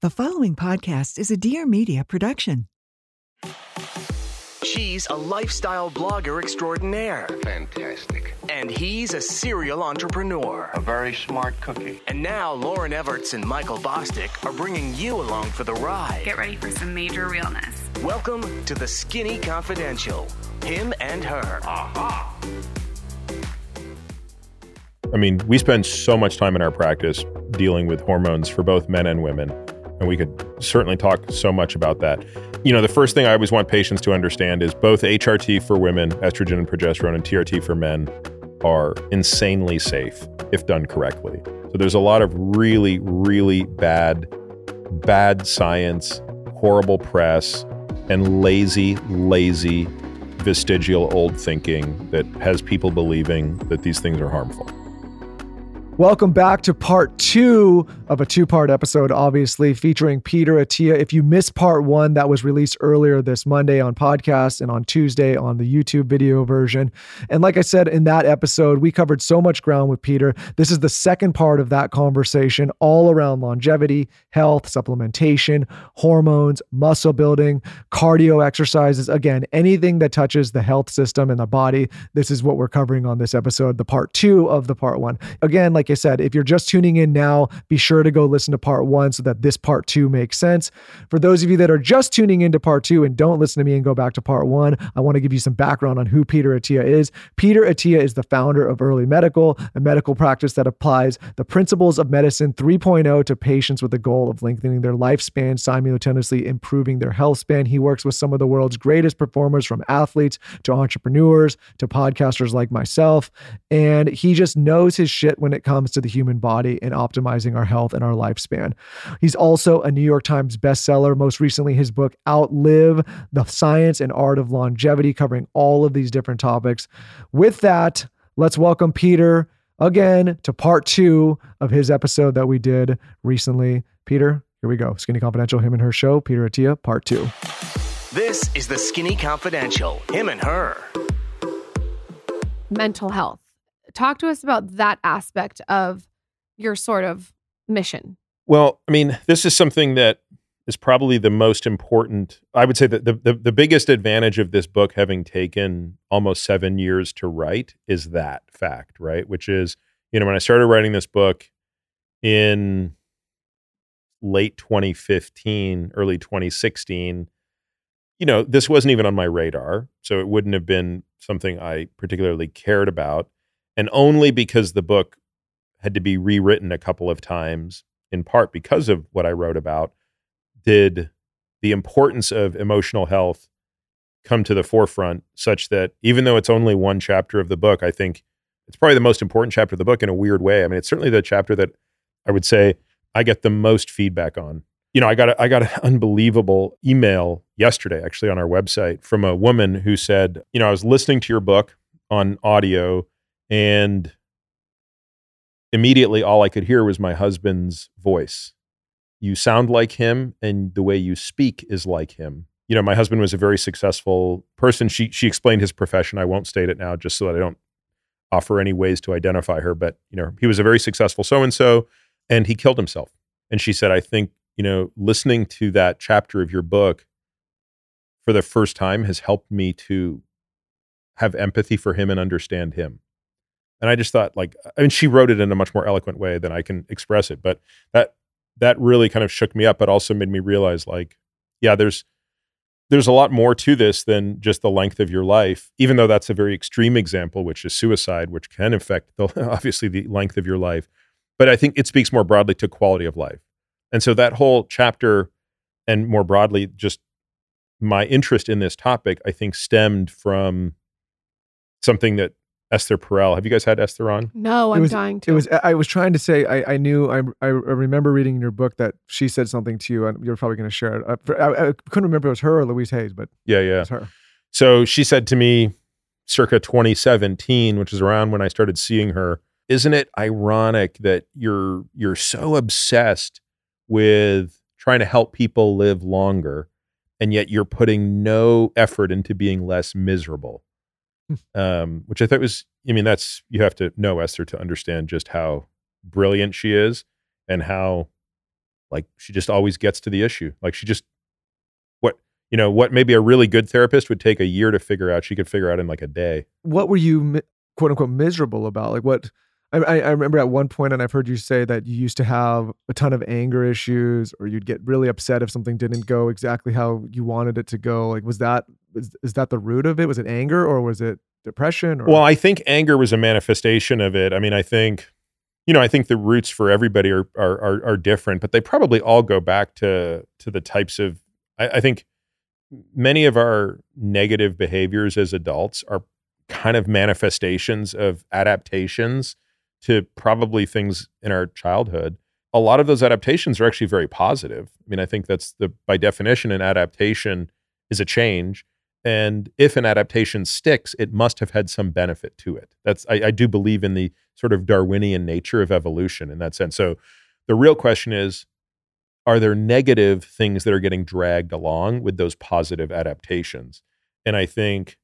The following podcast is a Dear Media production. She's a lifestyle blogger extraordinaire, Fantastic. and he's a serial entrepreneur. A very smart cookie. And now Lauryn Evarts and Michael Bosstick are bringing you along for the ride. Get ready for some major realness. Welcome to the Skinny Confidential. Him and her. Aha. I mean, we spend so much time in our practice dealing with hormones for both men and women, and we could certainly talk so much about that. You know, the first thing I always want patients to understand is both HRT for women, estrogen and progesterone, and TRT for men are insanely safe if done correctly. So there's a lot of really, really bad, bad science, horrible press, and lazy, lazy, vestigial old thinking that has people believing that these things are harmful. Welcome back to part two of a two part episode, obviously featuring Peter Attia. If you missed part one, that was released earlier this Monday on podcast and on Tuesday on the YouTube video version. And like I said in that episode, we covered so much ground with Peter. This is the second part of that conversation, all around longevity, health, supplementation, hormones, muscle building, cardio exercises. Again, anything that touches the health system and the body. This is what we're covering on this episode, the part two of the part one. Again, like I said, if you're just tuning in now, be sure to go listen to part one so that this part two makes sense. For those of you that are just tuning into part two and don't listen to me and go back to part one, I want to give you some background on who Peter Attia is. Peter Attia is the founder of Early Medical, a medical practice that applies the principles of medicine 3.0 to patients with the goal of lengthening their lifespan, simultaneously improving their health span. He works with some of the world's greatest performers, from athletes to entrepreneurs to podcasters like myself. And he just knows his shit when it comes to the human body and optimizing our health and our lifespan. He's also a New York Times bestseller. Most recently, his book, Outlive the Science and Art of Longevity, covering all of these different topics. With that, let's welcome Peter again to part two of his episode that we did recently. Peter, here we go. Skinny Confidential, him and her show, Peter Attia, part two. This is the Skinny Confidential. Him and her. mental health. Talk to us about that aspect of your sort of mission. Well, I mean, this is something that is probably the most important. I would say that the, the, the biggest advantage of this book having taken almost seven years to write is that fact, right? Which is, you know, when I started writing this book in late 2015, early 2016, you know, this wasn't even on my radar. So it wouldn't have been something I particularly cared about. And only because the book had to be rewritten a couple of times, in part because of what I wrote about, did the importance of emotional health come to the forefront such that even though it's only one chapter of the book, I think it's probably the most important chapter of the book in a weird way. I mean, it's certainly the chapter that I would say I get the most feedback on. You know, I got a, I got an unbelievable email yesterday actually on our website from a woman who said, you know, I was listening to your book on audio and immediately all I could hear was my husband's voice. You sound like him and the way you speak is like him. You know, my husband was a very successful person. She she explained his profession. I won't state it now just so that I don't offer any ways to identify her, but you know, he was a very successful so and so and he killed himself. And she said, "I think, you know, listening to that chapter of your book for the first time has helped me to have empathy for him and understand him." And I just thought like I mean she wrote it in a much more eloquent way than I can express it, but that that really kind of shook me up but also made me realize like yeah, there's there's a lot more to this than just the length of your life, even though that's a very extreme example, which is suicide, which can affect the, obviously the length of your life. But I think it speaks more broadly to quality of life. And so that whole chapter, and more broadly, just my interest in this topic, I think stemmed from something that Esther Perel. Have you guys had Esther on? No, I'm was, dying to. It was. I was trying to say. I, I knew. I, I remember reading in your book that she said something to you, and you're probably going to share it. Uh, I, I, I couldn't remember if it was her or Louise Hayes, but Yeah, it yeah. was her. So she said to me, circa 2017, which is around when I started seeing her, isn't it ironic that you're you're so obsessed with trying to help people live longer, and yet you're putting no effort into being less miserable? Um, which I thought was, I mean, that's you have to know Esther to understand just how brilliant she is and how like she just always gets to the issue. Like she just what you know what maybe a really good therapist would take a year to figure out. She could figure out in like a day. What were you quote unquote miserable about? Like what? I, I remember at one point, and I've heard you say that you used to have a ton of anger issues, or you'd get really upset if something didn't go exactly how you wanted it to go. Like, was that is, is that the root of it? Was it anger, or was it depression? Or Well, I think anger was a manifestation of it. I mean, I think, you know, I think the roots for everybody are are are, are different, but they probably all go back to to the types of. I, I think many of our negative behaviors as adults are kind of manifestations of adaptations to probably things in our childhood. A lot of those adaptations are actually very positive. I mean, I think that's the by definition an adaptation is a change. And if an adaptation sticks, it must have had some benefit to it. That's I, I do believe in the sort of Darwinian nature of evolution in that sense. So the real question is, are there negative things that are getting dragged along with those positive adaptations? And I think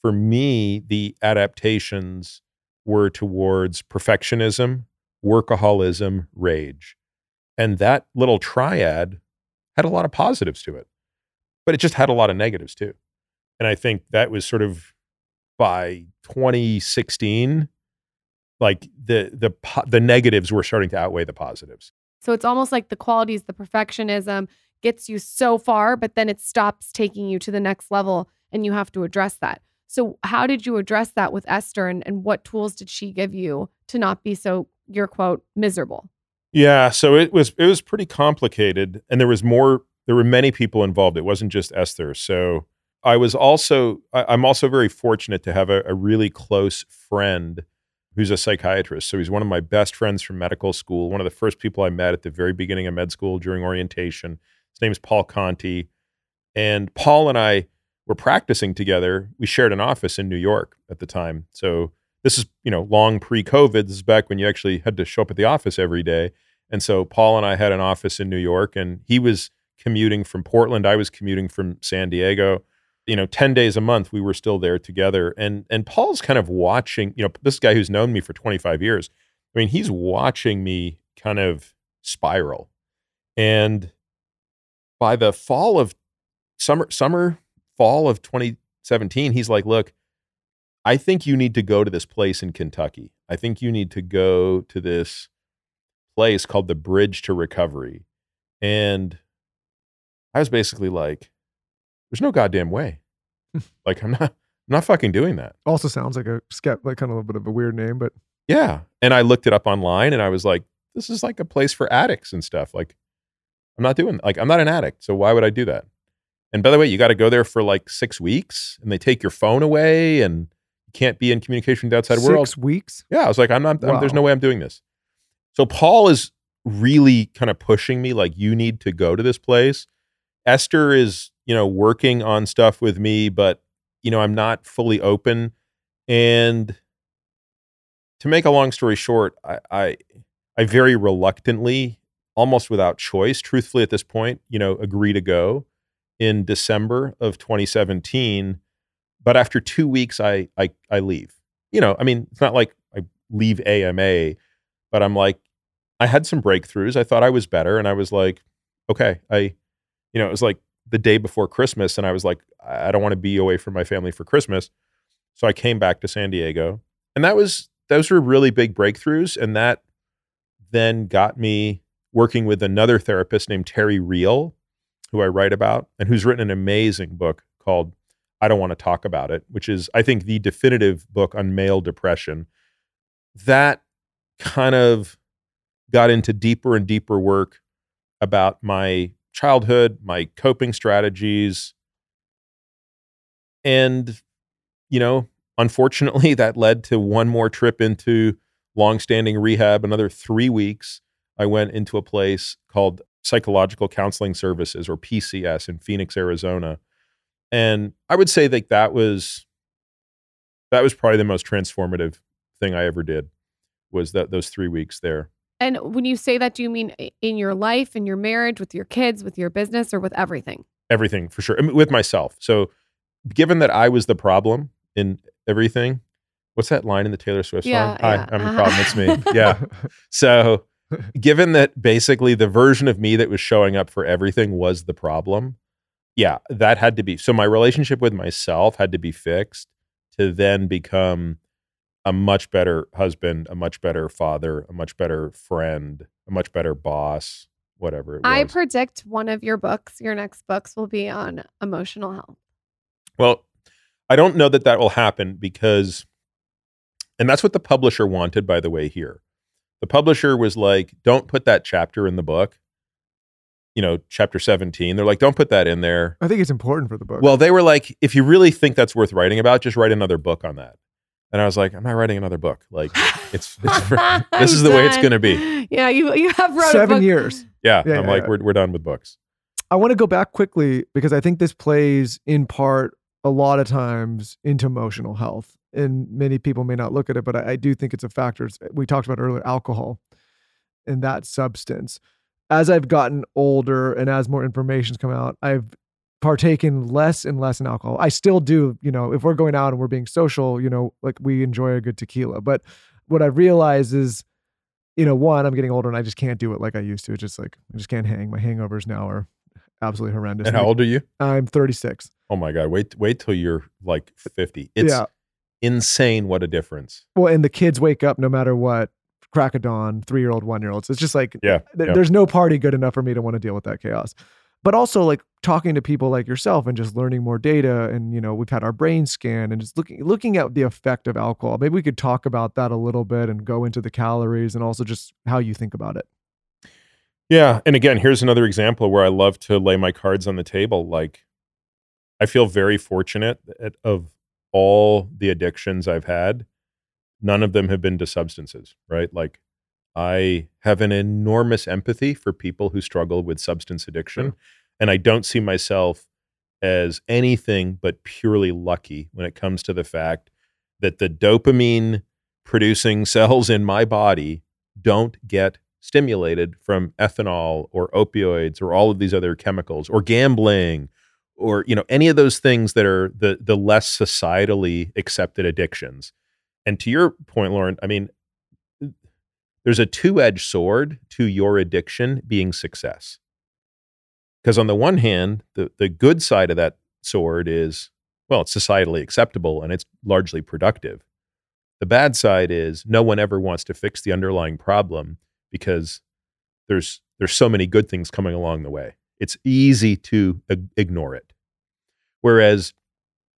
for me, the adaptations were towards perfectionism, workaholism, rage. And that little triad had a lot of positives to it, but it just had a lot of negatives too. And I think that was sort of by 2016, like the the the negatives were starting to outweigh the positives. So it's almost like the qualities, the perfectionism gets you so far, but then it stops taking you to the next level and you have to address that. So, how did you address that with Esther and, and what tools did she give you to not be so, your quote, miserable? Yeah, so it was it was pretty complicated, and there was more. There were many people involved. It wasn't just Esther. So I was also I, I'm also very fortunate to have a, a really close friend who's a psychiatrist. So he's one of my best friends from medical school. One of the first people I met at the very beginning of med school during orientation. His name is Paul Conti, and Paul and I were practicing together. We shared an office in New York at the time. So this is you know long pre-COVID. This is back when you actually had to show up at the office every day. And so Paul and I had an office in New York, and he was commuting from Portland. I was commuting from San Diego. You know, ten days a month we were still there together. And and Paul's kind of watching. You know, this guy who's known me for 25 years. I mean, he's watching me kind of spiral. And by the fall of summer, summer, fall of 2017, he's like, "Look, I think you need to go to this place in Kentucky. I think you need to go to this place called the Bridge to Recovery. And I was basically like, there's no goddamn way. like I'm not I'm not fucking doing that. also sounds like a skept, like kind of a little bit of a weird name, but Yeah. And I looked it up online and I was like, this is like a place for addicts and stuff. Like I'm not doing like I'm not an addict, so why would I do that? And by the way, you got to go there for like 6 weeks and they take your phone away and you can't be in communication with the outside six world. weeks. Yeah, I was like, I'm not. I'm, there's no way I'm doing this. So Paul is really kind of pushing me, like, you need to go to this place. Esther is, you know, working on stuff with me, but you know, I'm not fully open. And to make a long story short, I, I, I very reluctantly, almost without choice, truthfully at this point, you know, agree to go in December of 2017. But after two weeks, I, I, I leave. You know, I mean, it's not like I leave AMA, but I'm like, I had some breakthroughs. I thought I was better. And I was like, okay, I, you know, it was like the day before Christmas. And I was like, I don't want to be away from my family for Christmas. So I came back to San Diego. And that was, those were really big breakthroughs. And that then got me working with another therapist named Terry Real, who I write about and who's written an amazing book called I Don't Want to Talk About It, which is, I think, the definitive book on male depression. That kind of got into deeper and deeper work about my childhood, my coping strategies. And, you know, unfortunately, that led to one more trip into longstanding rehab, another three weeks. I went into a place called Psychological Counseling Services or PCS in Phoenix, Arizona. And I would say that that was that was probably the most transformative thing I ever did was that those 3 weeks there. And when you say that, do you mean in your life, in your marriage, with your kids, with your business, or with everything? Everything for sure. I mean, with myself. So given that I was the problem in everything, what's that line in the Taylor Swift Yeah, song? Hi, yeah. I'm the Uh-huh. problem. It's me. Yeah. So given that basically the version of me that was showing up for everything was the problem, yeah, that had to be. So my relationship with myself had to be fixed to then become a much better husband, a much better father, a much better friend, a much better boss, whatever it was. I predict one of your books, your next books, will be on emotional health. Well, I don't know that that will happen because, and that's what the publisher wanted, by the way, here. The publisher was like, don't put that chapter in the book, you know, chapter 17. They're like, don't put that in there. I think it's important for the book. Well, they were like, if you really think that's worth writing about, just write another book on that. And I was like, I'm not writing another book. Like, it's, it's this is the way it's going to be. Yeah, you you have wrote a seven book. years. Yeah. Yeah, I'm yeah, like, yeah. we're, we're done with books. I want to go back quickly because I think this plays in part a lot of times into emotional health. And many people may not look at it, but I, I do think it's a factor. It's- We talked about earlier alcohol and that substance. As I've gotten older and as more information's come out, I've partaken less and less in alcohol. I still do, you know, if we're going out and we're being social, you know, like we enjoy a good tequila. But what I realize is, you know, one, I'm getting older and I just can't do it like I used to. It's just like I just can't hang. My hangovers now are absolutely horrendous. And how old are you? I'm 36. Oh my God. Wait, wait till you're like 50. It's yeah. insane what a difference. Well, and the kids wake up no matter what. Crack of dawn, three year old, one year olds. It's just like Yeah. th- yeah. there's no party good enough for me to want to deal with that chaos. But also like talking to people like yourself and just learning more data. And you know, we've had our brain scan and just looking looking at the effect of alcohol. Maybe we could talk about that a little bit and go into the calories and also just how you think about it. Yeah. And again, here's another example where I love to lay my cards on the table. Like, I feel very fortunate that of all the addictions I've had, none of them have been to substances, right? Like, I have an enormous empathy for people who struggle with substance addiction. Sure. And I don't see myself as anything but purely lucky when it comes to the fact that the dopamine producing cells in my body don't get stimulated from ethanol or opioids or all of these other chemicals or gambling or you know any of those things that are the the less societally accepted addictions. And to your point lauren i mean there's a two-edged sword to your addiction being success. Because on the one hand the the good side of that sword is well it's societally acceptable and it's largely productive. The bad side is no one ever wants to fix the underlying problem because there's there's so many good things coming along the way. It's easy to ig- ignore it. Whereas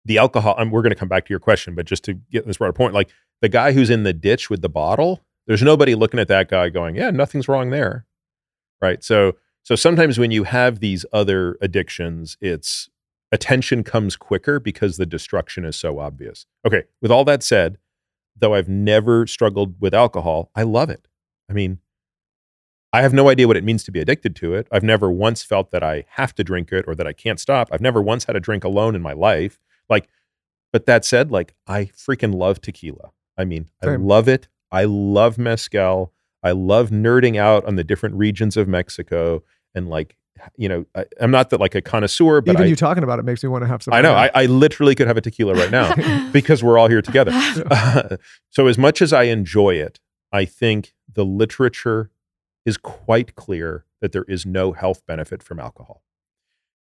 the alcohol, and we're going to come back to your question, but just to get this broader point, like the guy who's in the ditch with the bottle, there's nobody looking at that guy going, "Yeah, nothing's wrong there," right? So so sometimes when you have these other addictions, it's attention comes quicker because the destruction is so obvious. Okay, with all that said, though I've never struggled with alcohol, I love it. I mean, I have no idea what it means to be addicted to it. I've never once felt that I have to drink it or that I can't stop. I've never once had a drink alone in my life. Like, but that said, like, I freaking love tequila. I mean, I love it. I love mezcal. I love nerding out on the different regions of Mexico. And like, you know, I, I'm not that like a connoisseur, but Even I, you talking about it makes me want to have some. I know I, I literally could have a tequila right now because we're all here together. so as much as I enjoy it, I think the literature is quite clear that there is no health benefit from alcohol.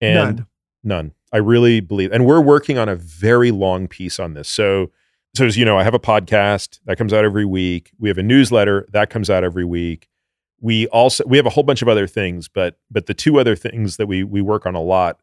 And None. none. I really believe and we're working on a very long piece on this. So so as you know, I have a podcast that comes out every week. We have a newsletter that comes out every week. We also we have a whole bunch of other things, but but the two other things that we we work on a lot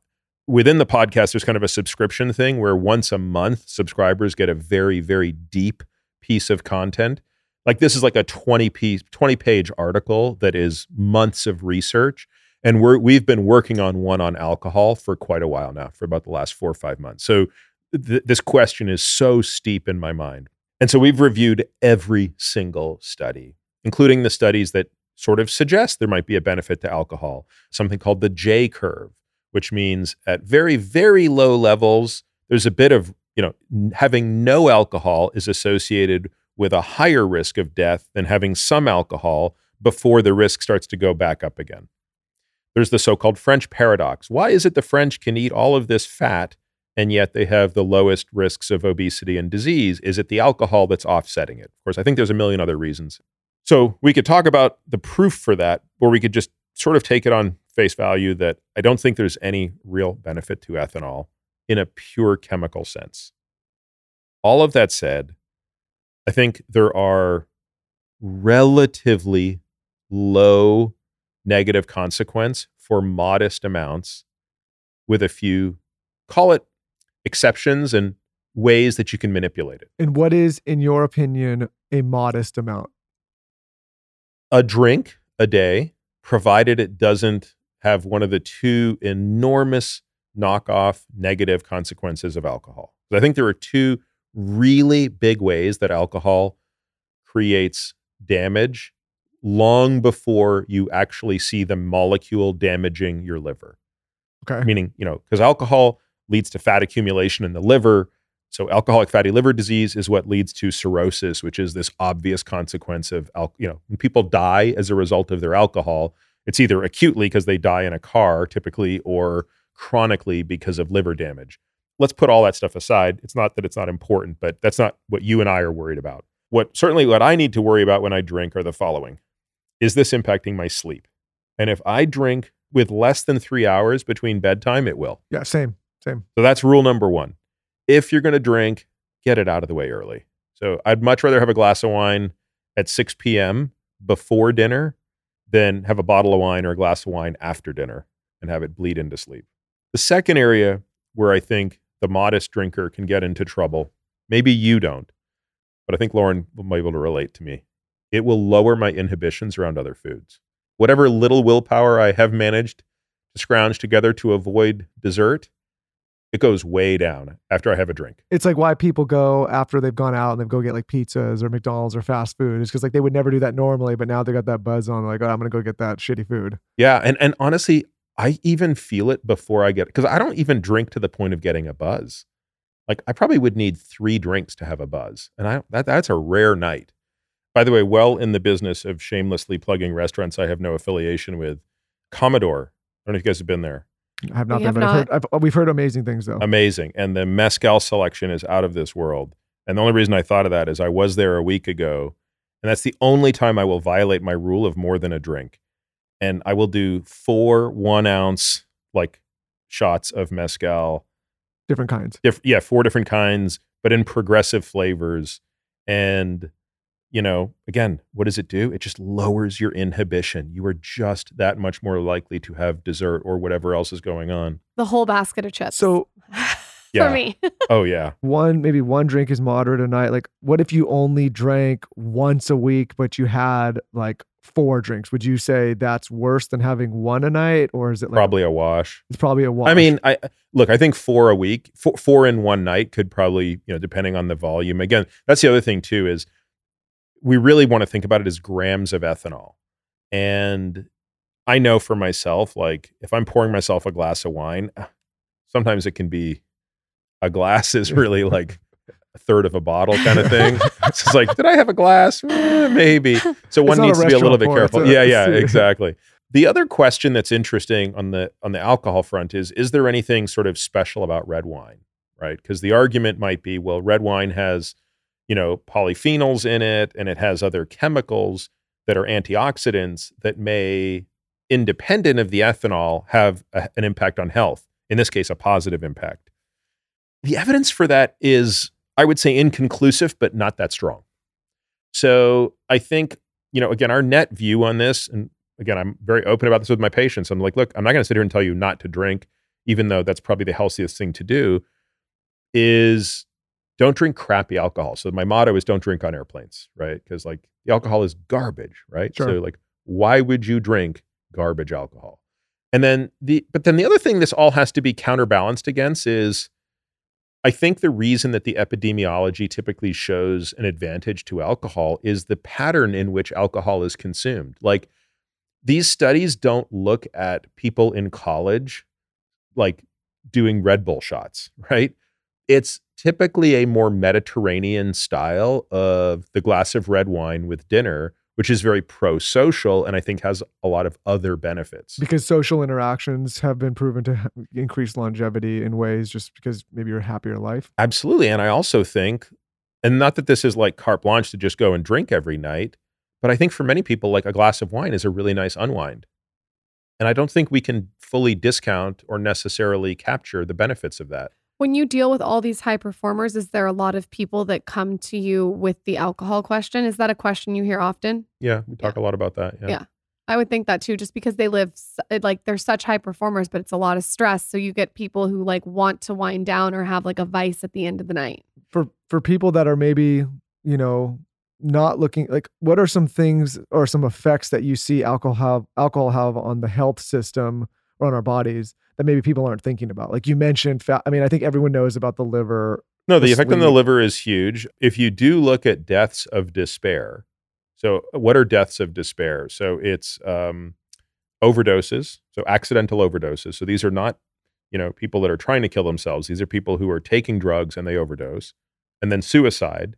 within the podcast there's kind of a subscription thing where once a month subscribers get a very very deep piece of content like this is like a 20 piece 20 page article that is months of research. And we're we've been working on one on alcohol for quite a while now for about the last 4 or 5 months. So th- this question is so steep in my mind. And so we've reviewed every single study including the studies that sort of suggest there might be a benefit to alcohol something called the J curve which means at very very low levels there's a bit of you know having no alcohol is associated with a higher risk of death than having some alcohol before the risk starts to go back up again. There's the so-called french paradox. Why is it the french can eat all of this fat and yet they have the lowest risks of obesity and disease? Is it the alcohol that's offsetting it? Of course i think there's a million other reasons. So we could talk about the proof for that, or we could just sort of take it on face value that I don't think there's any real benefit to ethanol in a pure chemical sense. All of that said, I think there are relatively low negative consequence for modest amounts with a few, call it exceptions and ways that you can manipulate it. And what is, in your opinion, a modest amount? A drink a day, provided it doesn't have one of the two enormous knockoff negative consequences of alcohol. I think there are two really big ways that alcohol creates damage long before you actually see the molecule damaging your liver. Okay. Meaning, you know, because alcohol leads to fat accumulation in the liver. So, alcoholic fatty liver disease is what leads to cirrhosis, which is this obvious consequence of, al- you know, when people die as a result of their alcohol, it's either acutely because they die in a car, typically, or chronically because of liver damage. Let's put all that stuff aside. It's not that it's not important, but that's not what you and I are worried about. What certainly what I need to worry about when I drink are the following. Is this impacting my sleep? And if I drink with less than 3 hours between bedtime, it will. Yeah, same, same. So that's rule number 1. If you're going to drink, get it out of the way early. So I'd much rather have a glass of wine at 6 p.m. before dinner than have a bottle of wine or a glass of wine after dinner and have it bleed into sleep. The second area where I think the modest drinker can get into trouble, maybe you don't, but I think Lauryn will be able to relate to me. It will lower my inhibitions around other foods. Whatever little willpower I have managed to scrounge together to avoid dessert, it goes way down after I have a drink. It's like why people go after they've gone out and they go get like pizzas or McDonald's or fast food. It's because like they would never do that normally, but now they got that buzz on. Like, oh, I'm gonna go get that shitty food. Yeah, and and honestly, I even feel it before I get because I don't even drink to the point of getting a buzz. Like I probably would need three drinks to have a buzz, and I that that's a rare night. By the way, well in the business of shamelessly plugging restaurants I have no affiliation with, Commodore. I don't know if you guys have been there. I have not We been, have but I've heard, I've, we've heard amazing things though. Amazing, and the mezcal selection is out of this world. And the only reason I thought of that is I was there a week ago, and that's the only time I will violate my rule of more than a drink. And I will do four one ounce like shots of mezcal Different kinds. diff- yeah, four different kinds, but in progressive flavors. And, you know, again, what does it do? It just lowers your inhibition. You are just that much more likely to have dessert or whatever else is going on. The whole basket of chips. So Yeah. for me. Oh, yeah. one maybe one drink is moderate a night. Like, what if you only drank once a week, but you had like four drinks? Would you say that's worse than having one a night, or is it like Probably a wash. It's probably a wash. I mean, I look. I think four a week, four, four in one night could probably, you know, depending on the volume. Again, that's the other thing too is we really want to think about it as grams of ethanol, and I know for myself, like if I'm pouring myself a glass of wine, ah, sometimes it can be a glass is really like a third of a bottle kind of thing. it's like, did I have a glass? Eh, maybe. So one needs to be a little bit careful. a- yeah, yeah, exactly. The other question that's interesting on the on the alcohol front is is there anything sort of special about red wine, right? Because the argument might be, well, red wine has, you know, polyphenols in it and it has other chemicals that are antioxidants that may independent of the ethanol have a, an impact on health. In this case, a positive impact. The evidence for that is I would say inconclusive but not that strong. So, I think, you know, again, our net view on this and again, I'm very open about this with my patients. I'm like, look, I'm not going to sit here and tell you not to drink, even though that's probably the healthiest thing to do, is don't drink crappy alcohol. So my motto is don't drink on airplanes, right? Because like the alcohol is garbage, right? Sure. So like, why would you drink garbage alcohol? And then the, but then the other thing this all has to be counterbalanced against is I think the reason that the epidemiology typically shows an advantage to alcohol is the pattern in which alcohol is consumed. Like these studies don't look at people in college like doing Red Bull shots, right? It's typically a more Mediterranean style of the glass of red wine with dinner, which is very pro social and I think has a lot of other benefits. because social interactions have been proven to increase longevity in ways just because maybe you're a happier life. Absolutely. And I also think, and not that this is like carte blanche to just go and drink every night, But I think for many people, like a glass of wine is a really nice unwind. And I don't think we can fully discount or necessarily capture the benefits of that. When you deal with all these high performers, is there a lot of people that come to you with the alcohol question? Is that a question you hear often? Yeah, we talk a lot about that. Yeah. Yeah. I would think that too, just because they live like they're such high performers, but it's a lot of stress. So you get people who like want to wind down or have like a vice at the end of the night. for for people that are maybe you know not looking like what are some things or some effects that you see alcohol have alcohol have on the health system or on our bodies that maybe people aren't thinking about like you mentioned fat i mean i think everyone knows about the liver No, the the effect on the liver is huge. If you do look at deaths of despair, so what are deaths of despair? So it's um, overdoses, so accidental overdoses. So these are not, you know, people that are trying to kill themselves. These are people who are taking drugs and they overdose, and then suicide,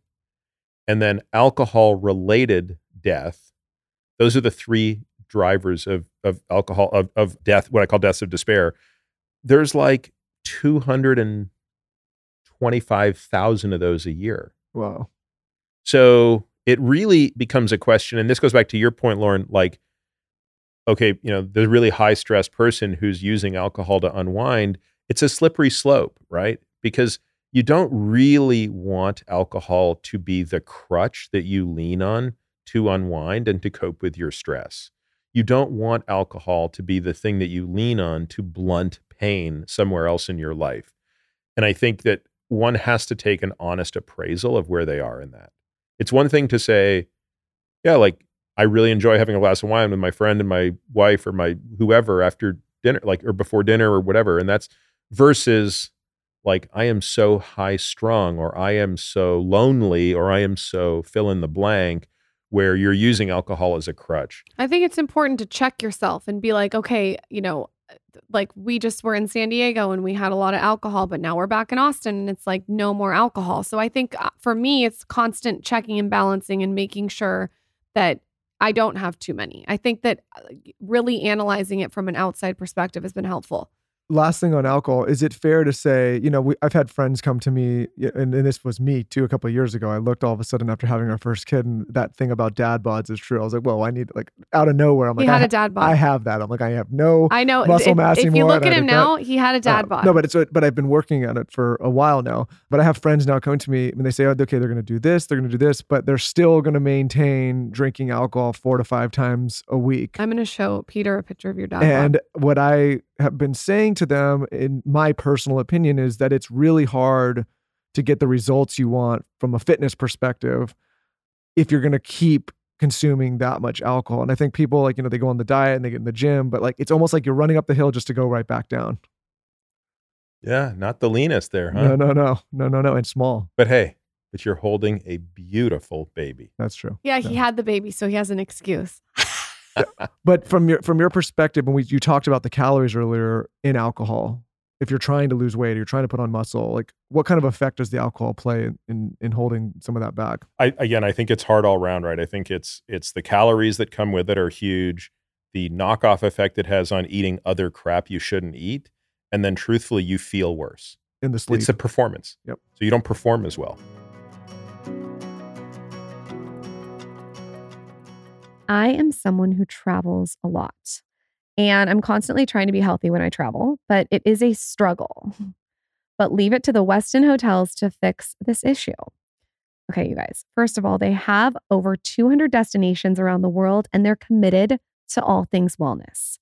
and then alcohol related death. Those are the three drivers of of alcohol of of death. What I call deaths of despair. There's like two hundred and twenty five thousand of those a year. wow So it really becomes a question. And this goes back to your point, Lauryn like, okay, you know, the really high stress person who's using alcohol to unwind, it's a slippery slope, right? Because you don't really want alcohol to be the crutch that you lean on to unwind and to cope with your stress. You don't want alcohol to be the thing that you lean on to blunt pain somewhere else in your life. And I think that one has to take an honest appraisal of where they are in that. It's one thing to say, yeah, like I really enjoy having a glass of wine with my friend and my wife or my whoever after dinner, like or before dinner or whatever. And that's versus like I am so high strung or I am so lonely or I am so fill in the blank where you're using alcohol as a crutch. I think it's important to check yourself and be like, okay, you know, like we just were in San Diego and we had a lot of alcohol, but now we're back in Austin and it's like no more alcohol. So I think uh, for me, it's constant checking and balancing and making sure that I don't have too many. I think that uh, really analyzing it from an outside perspective has been helpful. Last thing on alcohol is it fair to say you know we, i've had friends come to me and, and this was me too a couple of years ago i looked all of a sudden after having our first kid and that thing about dad bods is true i was like well i need like out of nowhere i'm like he had I, a dad bod. I have that i'm like i have no I know. muscle if, mass if you look at him now, he had a dad Uh, bod. No, but it's but I've been working on it for a while now. But I have friends now coming to me and they say, oh, okay, they're going to do this, they're going to do this, but they're still going to maintain drinking alcohol four to five times a week. I'm going to show Peter a picture of your dad And bod. what I have been saying to them, in my personal opinion, is that it's really hard to get the results you want from a fitness perspective if you're going to keep consuming that much alcohol. And I think people like, you know, they go on the diet and they get in the gym, but like it's almost like you're running up the hill just to go right back down. Yeah, not the leanest there, huh? No, no, no, no, no, no. And small. But hey, but you're holding a beautiful baby. That's true. yeah, he had the baby, so he has an excuse. But from your from your perspective, when we you talked about the calories earlier in alcohol, if you're trying to lose weight or you're trying to put on muscle, like what kind of effect does the alcohol play in in, in holding some of that back? I again, I think it's hard all around, right? I think it's it's the calories that come with it are huge, the knockoff effect it has on eating other crap you shouldn't eat, and then truthfully, you feel worse. In the sleep. It's the performance. Yep. So you don't perform as well. I am someone who travels a lot and I'm constantly trying to be healthy when I travel, but it is a struggle. But leave it to the Westin hotels to fix this issue. Okay, you guys, first of all, they have over 200 destinations around the world and they're committed to all things wellness.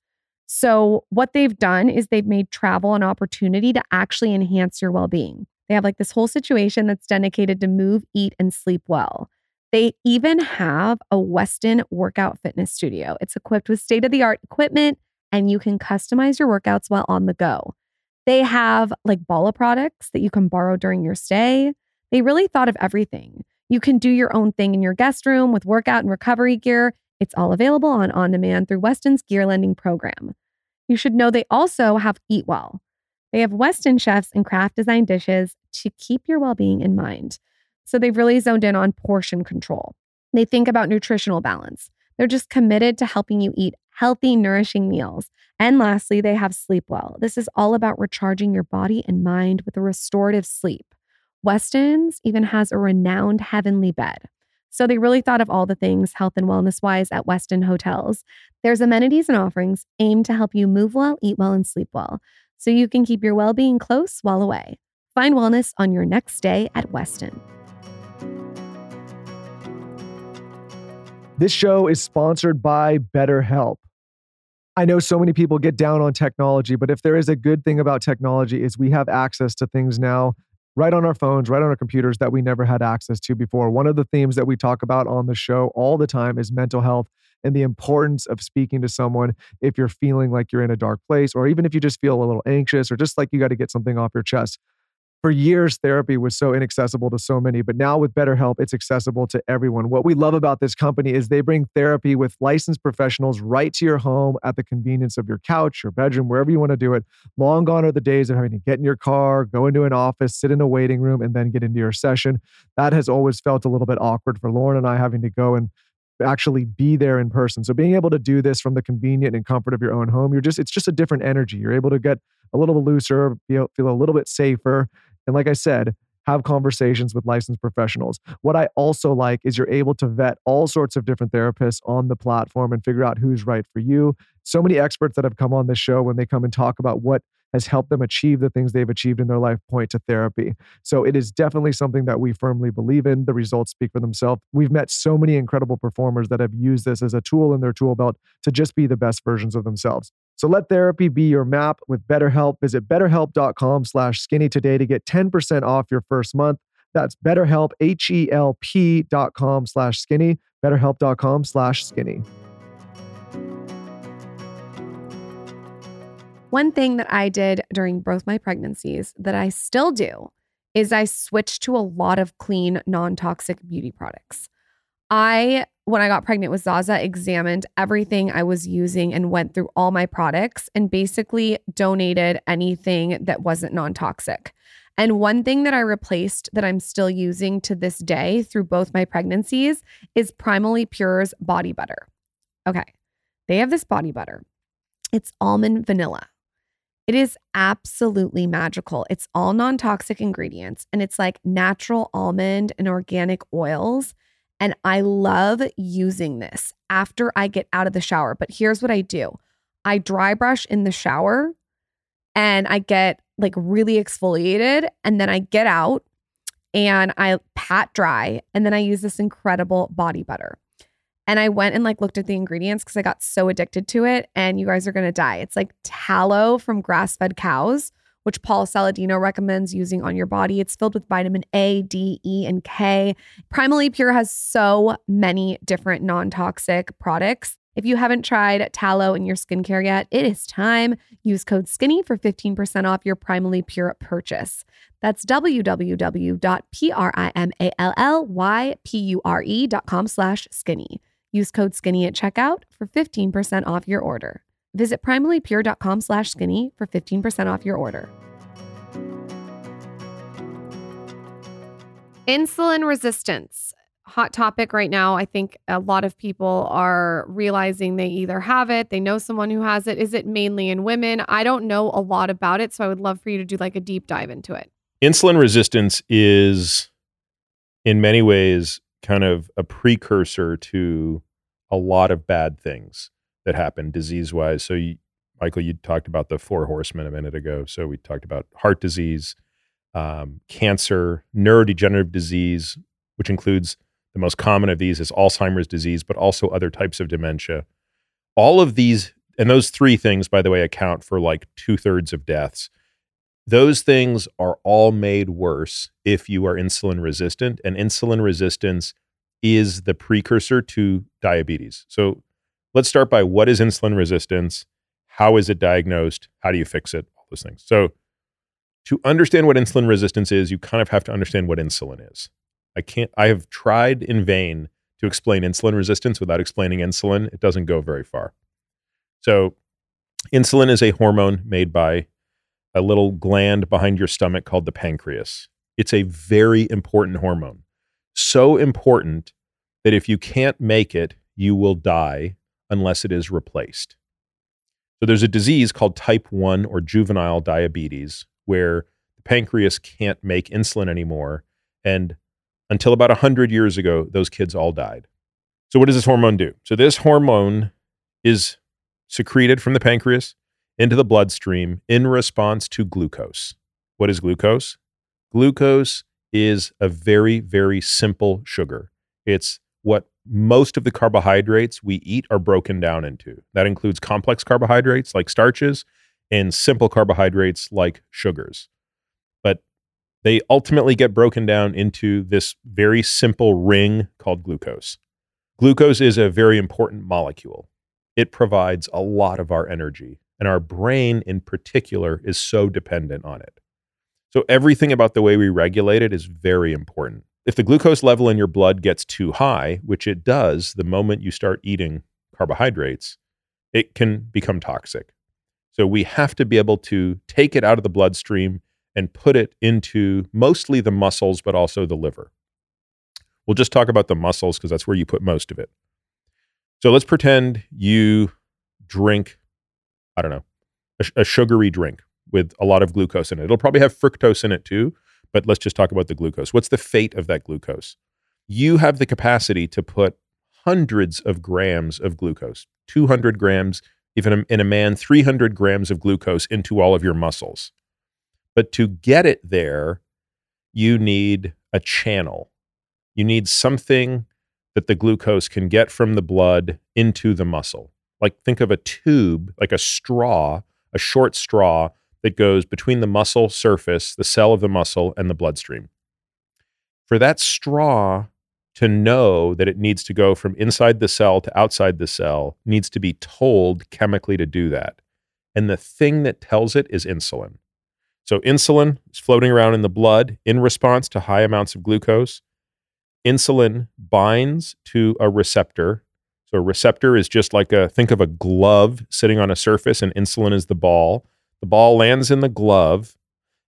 So, what they've done is they've made travel an opportunity to actually enhance your well being. They have like this whole situation that's dedicated to move, eat, and sleep well. They even have a Westin workout fitness studio. It's equipped with state of the art equipment and you can customize your workouts while on the go. They have like Bala products that you can borrow during your stay. They really thought of everything. You can do your own thing in your guest room with workout and recovery gear. It's all available on on demand through Westin's gear lending program. You should know they also have Eat Well. They have Weston chefs and craft design dishes to keep your well being in mind. So they've really zoned in on portion control. They think about nutritional balance. They're just committed to helping you eat healthy, nourishing meals. And lastly, they have Sleep Well. This is all about recharging your body and mind with a restorative sleep. Westin's even has a renowned heavenly bed. So they really thought of all the things health and wellness wise at Westin Hotels. There's amenities and offerings aimed to help you move well, eat well, and sleep well, so you can keep your well being close while away. Find wellness on your next day at Westin. This show is sponsored by BetterHelp. I know so many people get down on technology, but if there is a good thing about technology is we have access to things now right on our phones, right on our computers that we never had access to before. One of the themes that we talk about on the show all the time is mental health and the importance of speaking to someone if you're feeling like you're in a dark place or even if you just feel a little anxious or just like you got to get something off your chest for years, therapy was so inaccessible to so many, but now with BetterHelp, it's accessible to everyone. What we love about this company is they bring therapy with licensed professionals right to your home at the convenience of your couch, your bedroom, wherever you want to do it. Long gone are the days of having to get in your car, go into an office, sit in a waiting room, and then get into your session. That has always felt a little bit awkward for Lauryn and I having to go and actually be there in person. So being able to do this from the convenient and comfort of your own home, you're just it's just a different energy. You're able to get a little looser, feel, feel a little bit safer. And like I said, have conversations with licensed professionals. What I also like is you're able to vet all sorts of different therapists on the platform and figure out who's right for you. So many experts that have come on this show when they come and talk about what has helped them achieve the things they've achieved in their life point to therapy. So it is definitely something that we firmly believe in. The results speak for themselves. We've met so many incredible performers that have used this as a tool in their tool belt to just be the best versions of themselves. So let therapy be your map with BetterHelp. Visit betterhelp.com slash skinny today to get 10% off your first month. That's betterhelp, H-E-L-P dot com slash skinny, betterhelp.com slash skinny. One thing that I did during both my pregnancies that I still do is I switched to a lot of clean, non toxic beauty products. I, when I got pregnant with Zaza, examined everything I was using and went through all my products and basically donated anything that wasn't non toxic. And one thing that I replaced that I'm still using to this day through both my pregnancies is Primally Pure's body butter. Okay, they have this body butter, it's almond vanilla. It is absolutely magical. It's all non toxic ingredients and it's like natural almond and organic oils. And I love using this after I get out of the shower. But here's what I do I dry brush in the shower and I get like really exfoliated. And then I get out and I pat dry. And then I use this incredible body butter. And I went and like looked at the ingredients because I got so addicted to it. And you guys are to die. It's like tallow from grass fed cows, which Paul Saladino recommends using on your body. It's filled with vitamin A, D, E, and K. Primally Pure has so many different non toxic products. If you haven't tried tallow in your skincare yet, it is time. Use code SKINNY for 15% off your Primally Pure purchase. That's www.primallypure.com slash skinny. Use code SKINNY at checkout for 15% off your order. Visit primallypure.com slash skinny for 15% off your order. Insulin resistance, hot topic right now. I think a lot of people are realizing they either have it, they know someone who has it. Is it mainly in women? I don't know a lot about it, so I would love for you to do like a deep dive into it. Insulin resistance is, in many ways, kind of a precursor to a lot of bad things that happen disease wise. So, you, Michael, you talked about the four horsemen a minute ago. So, we talked about heart disease, um, cancer, neurodegenerative disease, which includes the most common of these is Alzheimer's disease, but also other types of dementia. All of these, and those three things, by the way, account for like two thirds of deaths. Those things are all made worse if you are insulin resistant, and insulin resistance is the precursor to diabetes. So let's start by what is insulin resistance? How is it diagnosed? How do you fix it? All those things. So, to understand what insulin resistance is, you kind of have to understand what insulin is. I can't, I have tried in vain to explain insulin resistance without explaining insulin. It doesn't go very far. So, insulin is a hormone made by a little gland behind your stomach called the pancreas. It's a very important hormone. So important that if you can't make it, you will die unless it is replaced. So there's a disease called type 1 or juvenile diabetes where the pancreas can't make insulin anymore. And until about 100 years ago, those kids all died. So, what does this hormone do? So, this hormone is secreted from the pancreas into the bloodstream in response to glucose. What is glucose? Glucose is a very, very simple sugar. It's what most of the carbohydrates we eat are broken down into. That includes complex carbohydrates like starches and simple carbohydrates like sugars. But they ultimately get broken down into this very simple ring called glucose. Glucose is a very important molecule. It provides a lot of our energy, and our brain in particular is so dependent on it. So, everything about the way we regulate it is very important. If the glucose level in your blood gets too high, which it does the moment you start eating carbohydrates, it can become toxic. So, we have to be able to take it out of the bloodstream and put it into mostly the muscles, but also the liver. We'll just talk about the muscles because that's where you put most of it. So let's pretend you drink, I don't know, a, a, sugary drink with a lot of glucose in it. It'll probably have fructose in it too, but let's just talk about the glucose. What's the fate of that glucose? You have the capacity to put hundreds of grams of glucose, 200 grams, even in a man, 300 grams of glucose into all of your muscles. But to get it there, you need a channel. You need something that the glucose can get from the blood into the muscle. Like think of a tube, like a straw, a short straw that goes between the muscle surface, the cell of the muscle, and the bloodstream. For that straw to know that it needs to go from inside the cell to outside the cell needs to be told chemically to do that. And the thing that tells it is insulin. So, insulin is floating around in the blood in response to high amounts of glucose. Insulin binds to a receptor. So, a receptor is just like a think of a glove sitting on a surface, and insulin is the ball. The ball lands in the glove,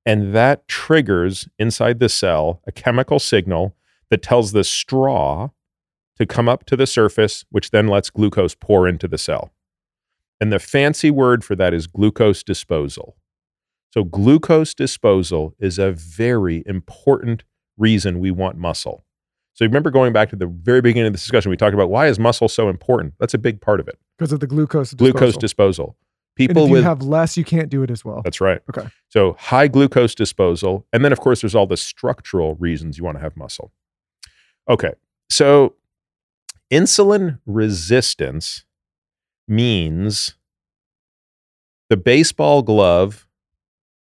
and that triggers inside the cell a chemical signal that tells the straw to come up to the surface, which then lets glucose pour into the cell. And the fancy word for that is glucose disposal. So, glucose disposal is a very important reason we want muscle. So, remember going back to the very beginning of this discussion, we talked about why is muscle so important? That's a big part of it. Because of the glucose disposal. Glucose disposal. People and if you with, have less, you can't do it as well. That's right. Okay. So, high glucose disposal. And then, of course, there's all the structural reasons you want to have muscle. Okay. So, insulin resistance means the baseball glove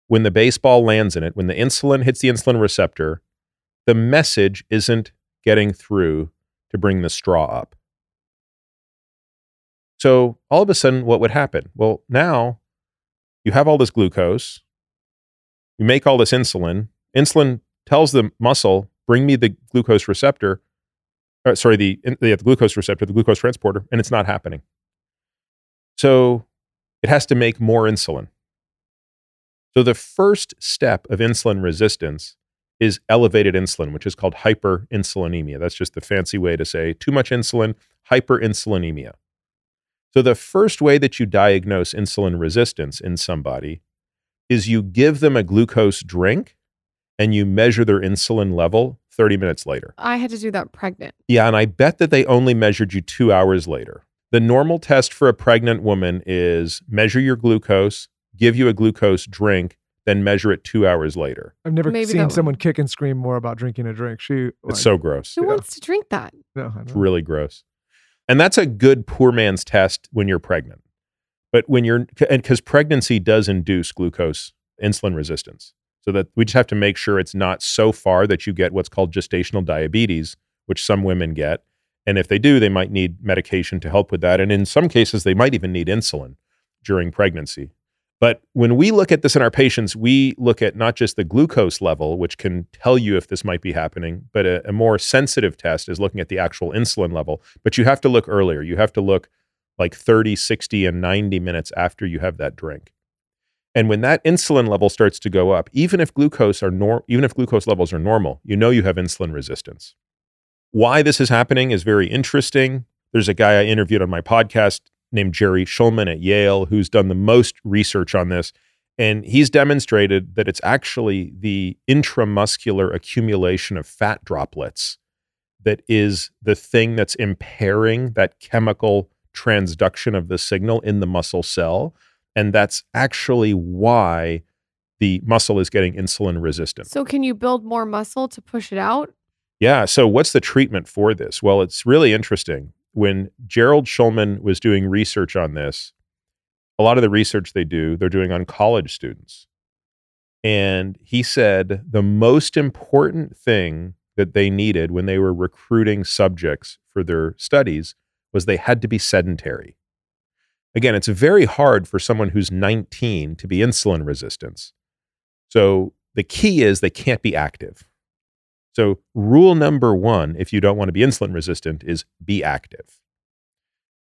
when the baseball lands in it, when the insulin hits the insulin receptor, the message isn't getting through to bring the straw up. So all of a sudden, what would happen? Well, now you have all this glucose, you make all this insulin. Insulin tells the muscle, bring me the glucose receptor, or, sorry, the, the, the glucose receptor, the glucose transporter, and it's not happening. So it has to make more insulin. So, the first step of insulin resistance is elevated insulin, which is called hyperinsulinemia. That's just the fancy way to say too much insulin, hyperinsulinemia. So, the first way that you diagnose insulin resistance in somebody is you give them a glucose drink and you measure their insulin level 30 minutes later. I had to do that pregnant. Yeah, and I bet that they only measured you two hours later. The normal test for a pregnant woman is measure your glucose, give you a glucose drink, then measure it two hours later. I've never Maybe seen someone kick and scream more about drinking a drink. She, like, it's so gross. Who yeah. wants to drink that? No, it's really gross. And that's a good poor man's test when you're pregnant. But when you're, and because pregnancy does induce glucose insulin resistance. So that we just have to make sure it's not so far that you get what's called gestational diabetes, which some women get. And if they do, they might need medication to help with that. And in some cases, they might even need insulin during pregnancy. But when we look at this in our patients, we look at not just the glucose level, which can tell you if this might be happening, but a, a, more sensitive test is looking at the actual insulin level. But you have to look earlier. You have to look like 30, 60, and 90 minutes after you have that drink. And when that insulin level starts to go up, even if glucose are nor- even if glucose levels are normal, you know you have insulin resistance. Why this is happening is very interesting. There's a guy I interviewed on my podcast named Jerry Shulman at Yale, who's done the most research on this. And he's demonstrated that it's actually the intramuscular accumulation of fat droplets that is the thing that's impairing that chemical transduction of the signal in the muscle cell. And that's actually why the muscle is getting insulin resistant. So can you build more muscle to push it out? Yeah. So, what's the treatment for this? Well, it's really interesting. When Gerald Shulman was doing research on this, a lot of the research they do, they're doing on college students. And he said the most important thing that they needed when they were recruiting subjects for their studies was they had to be sedentary. Again, it's very hard for someone who's 19 to be insulin resistant. So the key is they can't be active. So, rule number one, if you don't want to be insulin resistant, is be active.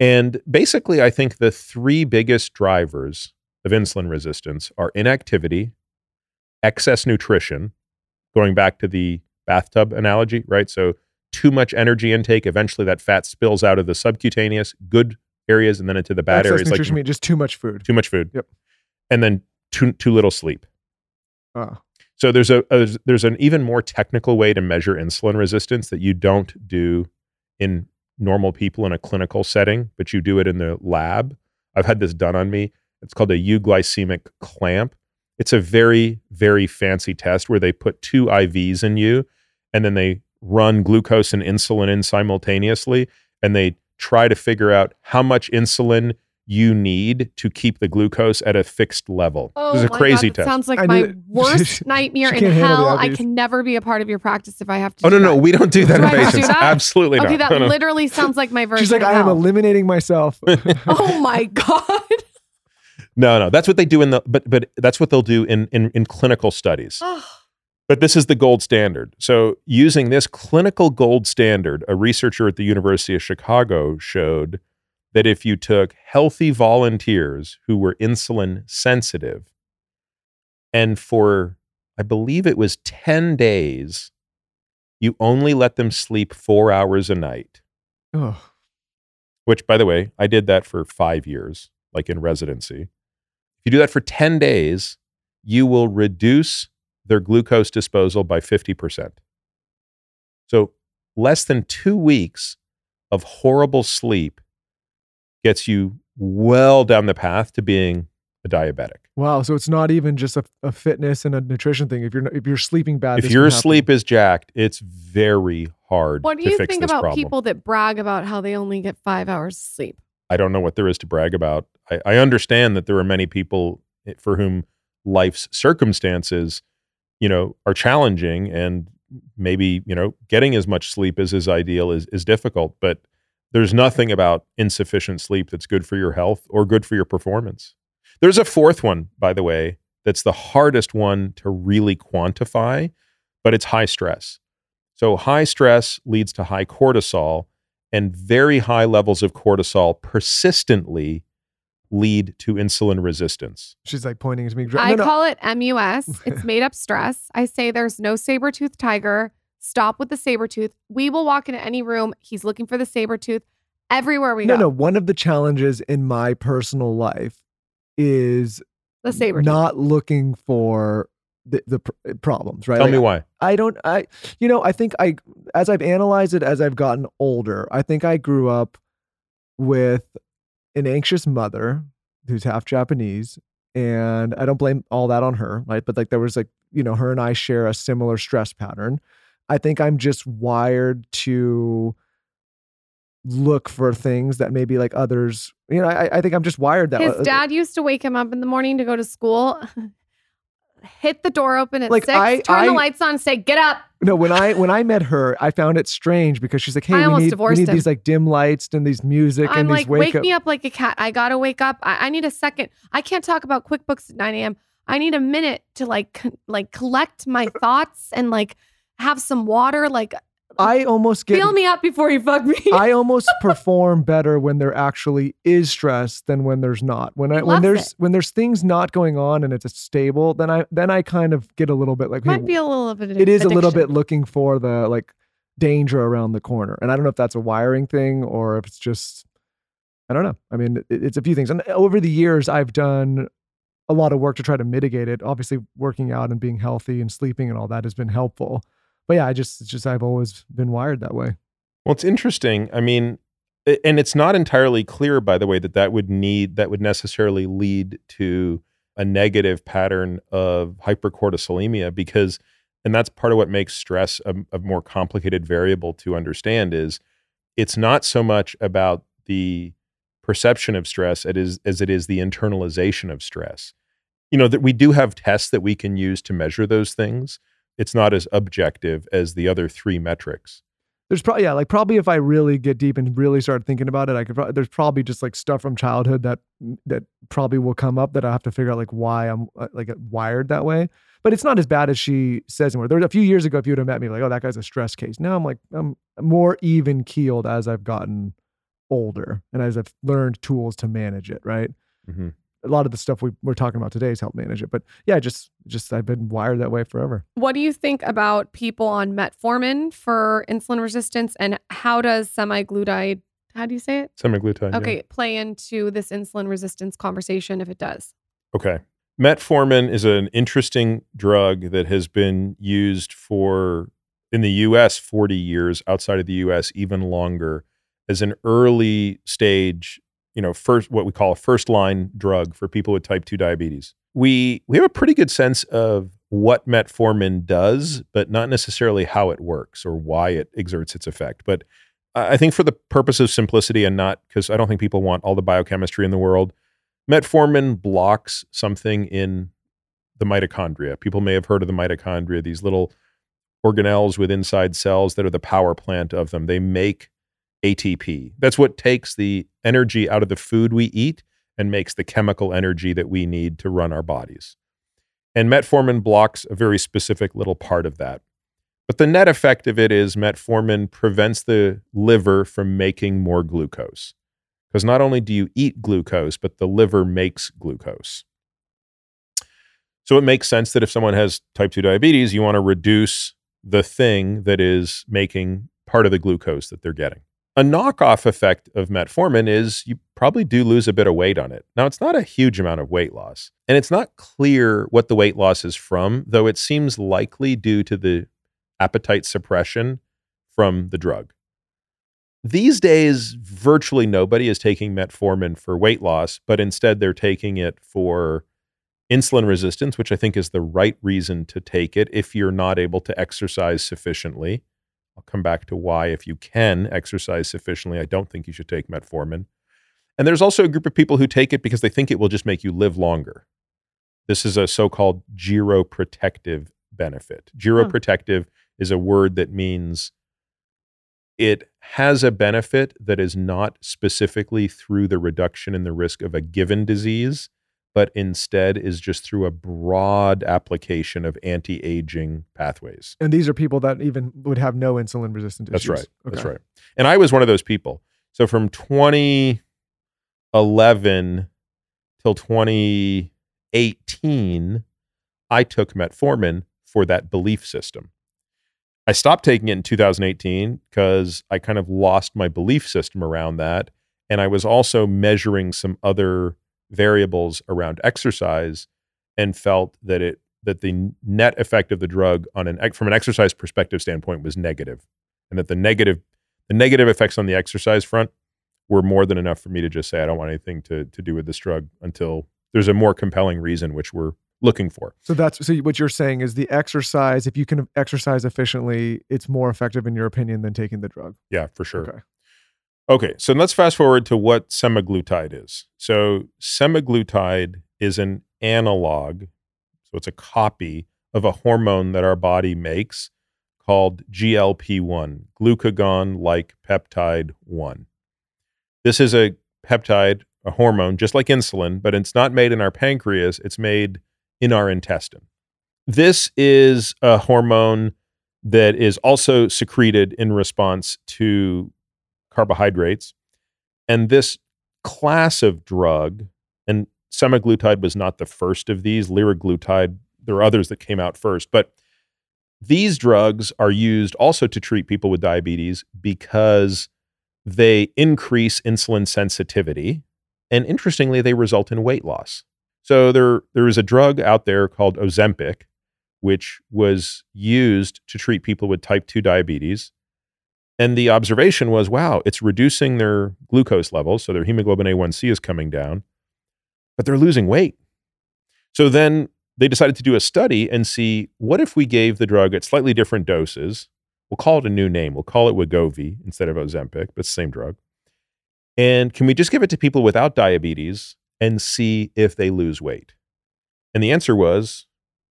And basically, I think the three biggest drivers of insulin resistance are inactivity, excess nutrition, going back to the bathtub analogy, right? So, too much energy intake, eventually that fat spills out of the subcutaneous good areas and then into the bad Excess areas. nutrition like mean just too much food. too much food. Yep. And then too, too little sleep. Oh. So there's a, a there's an even more technical way to measure insulin resistance that you don't do in normal people in a clinical setting, but you do it in the lab. I've had this done on me. It's called a euglycemic clamp. It's a very very fancy test where they put two IVs in you and then they run glucose and insulin in simultaneously and they try to figure out how much insulin you need to keep the glucose at a fixed level. Oh, this is a oh my crazy God, test. Sounds like I my worst nightmare in can't handle the hell. I can never be a part of your practice if I have to. Oh do no, no, that. we don't do that Do in I have to do patients. Absolutely Okay, not. that No, no. literally sounds like my version. She's like, of I am hell. eliminating myself. Oh my god. no, no. That's what they do in the but but that's what they'll do in in, in clinical studies. But this is the gold standard. So using this clinical gold standard, a researcher at the University of Chicago showed that if you took healthy volunteers who were insulin sensitive and for I believe it was 10 days you only let them sleep 4 hours a night. oh. which by the way, I did that for five years, like in residency. If you do that for 10 days, you will reduce their glucose disposal by 50%. So, less than two weeks of horrible sleep gets you well down the path to being a diabetic. Wow. So it's not even just a, a fitness and a nutrition thing. If you're if you're sleeping bad, If this your can sleep is jacked, it's very hard What do to you fix think about problem. people that brag about how they only get five hours of sleep? I don't know what there is to brag about. I, I understand that there are many people for whom life's circumstances, you know, are challenging and maybe, you know, getting as much sleep as is ideal is, is difficult. But there's nothing about insufficient sleep that's good for your health or good for your performance. There's a fourth one, by the way, that's the hardest one to really quantify, but it's high stress. So high stress leads to high cortisol, and very high levels of cortisol persistently lead to insulin resistance. She's like pointing to me. I No, no. call it MUS. It's made up stress. I say there's no saber tooth tiger. Stop with the saber tooth. We will walk into any room. He's looking for the saber tooth. Everywhere we no, go, no. No. One of the challenges in my personal life is the saber tooth. not looking for the, the pr- eh, problems, right? Tell Like, me why. I don't I you know, I think I as I've analyzed it as I've gotten older, I think I grew up with an anxious mother who's half Japanese and I don't blame all that on her, right? But like there was like, you know, her and I share a similar stress pattern. I think I'm just wired to look for things that maybe like others, you know, I, I think I'm just wired that His way. dad used to wake him up in the morning to go to school, hit the door open at Like, six, I- turn the lights on, say, get up. No, when I when I met her, I found it strange because she's like, "Hey, I we almost need, we divorced need him. these like dim lights and these music I'm and like, these wake, wake up." me up like a cat. I gotta wake up. I, I need a second. I can't talk about QuickBooks at 9 a.m. I need a minute to like co- like collect my uh, thoughts and like have some water. Like I almost get fill me up before you fuck me. I almost perform better when there actually is stress than when there's not. When I when there's it. when there's things not going on and it's stable, then I then I kind of get a little bit like hey, Might be a little bit. It is a little bit looking for the like danger around the corner. And I don't know if that's a wiring thing or if it's just I don't know. I mean, it, it's a few things. And over the years I've done a lot of work to try to mitigate it. Obviously, working out and being healthy and sleeping and all that has been helpful. But yeah, I just just I've always been wired that way. Well, it's interesting. I mean, and it's not entirely clear, by the way, that that would need that would necessarily lead to a negative pattern of hypercortisolemia because, and that's part of what makes stress a, a more complicated variable to understand is it's not so much about the perception of stress it is, as it is the internalization of stress. You know, that we do have tests that we can use to measure those things. It's not as objective as the other three metrics. There's probably yeah, like probably if I really get deep and really start thinking about it, I could. Pro- there's probably just like stuff from childhood that that probably will come up that I have to figure out like why I'm uh, like wired that way. But it's not as bad as she says anymore. There was a few years ago, if you would have met me, like, oh, that guy's a stress case. Now I'm like, I'm more even keeled as I've gotten older and as I've learned tools to manage it. Right. Mhm. A lot of the stuff we, we're talking about today has helped manage it. But yeah, just just I've been wired that way forever. What do you think about people on metformin for insulin resistance and how does semiglutide, how do you say it? Semaglutide. yeah. Okay, play into this insulin resistance conversation if it does. Okay. Metformin is an interesting drug that has been used for, in the US, 40 years, outside of the US, even longer, as an early stage, you know, first, what we call a first line drug for people with type 2 diabetes. We, we have a pretty good sense of what metformin does, but not necessarily how it works or why it exerts its effect. But I think for the purpose of simplicity and not because I don't think people want all the biochemistry in the world, metformin blocks something in the mitochondria. People may have heard of the mitochondria, these little organelles with inside cells that are the power plant of them. They make ATP. That's what takes the energy out of the food we eat and makes the chemical energy that we need to run our bodies. And metformin blocks a very specific little part of that. But the net effect of it is metformin prevents the liver from making more glucose. Because not only do you eat glucose, but the liver makes glucose. So it makes sense that if someone has type 2 diabetes, you want to reduce the thing that is making part of the glucose that they're getting. A knockoff effect of metformin is you probably do lose a bit of weight on it. Now, it's not a huge amount of weight loss, and it's not clear what the weight loss is from, though it seems likely due to the appetite suppression from the drug. These days, virtually nobody is taking metformin for weight loss, but instead they're taking it for insulin resistance, which I think is the right reason to take it if you're not able to exercise sufficiently. I'll come back to why, if you can exercise sufficiently, I don't think you should take metformin. And there's also a group of people who take it because they think it will just make you live longer. This is a so called geroprotective benefit. Hmm. Geroprotective is a word that means it has a benefit that is not specifically through the reduction in the risk of a given disease, but instead is just through a broad application of anti aging pathways. And these are people that even would have no insulin resistant That's issues. right. That's right. And I was one of those people. So from 2011 till 2018, I took metformin for that belief system. I stopped taking it in 2018 because I kind of lost my belief system around that. And I was also measuring some other variables around exercise and felt that it that the net effect of the drug on an from an exercise perspective standpoint was negative and that the negative the negative effects on the exercise front were more than enough for me to just say I don't want anything to to do with this drug until there's a more compelling reason which we're looking for. So that's so what you're saying is the exercise. If you can exercise efficiently, it's more effective in your opinion than taking the drug. Yeah, for sure. Okay. Okay, so let's fast forward to what semaglutide is. So semaglutide is an analog, so it's a copy of a hormone that our body makes called GLP-1, glucagon-like peptide 1. This is a peptide, a hormone just like insulin, but it's not made in our pancreas, it's made in our intestine. This is a hormone that is also secreted in response to carbohydrates. And this class of drug, and semaglutide was not the first of these, liraglutide, there are others that came out first, but these drugs are used also to treat people with diabetes because they increase insulin sensitivity. And interestingly, they result in weight loss. So there there is a drug out there called Ozempic, which was used to treat people with type 2 diabetes. And the observation was, wow, it's reducing their glucose levels, so their hemoglobin A1C is coming down, but they're losing weight. So then they decided to do a study and see what if we gave the drug at slightly different doses. We'll call it a new name. We'll call it Wegovy instead of Ozempic, but same drug. And can we just give it to people without diabetes and see if they lose weight? And the answer was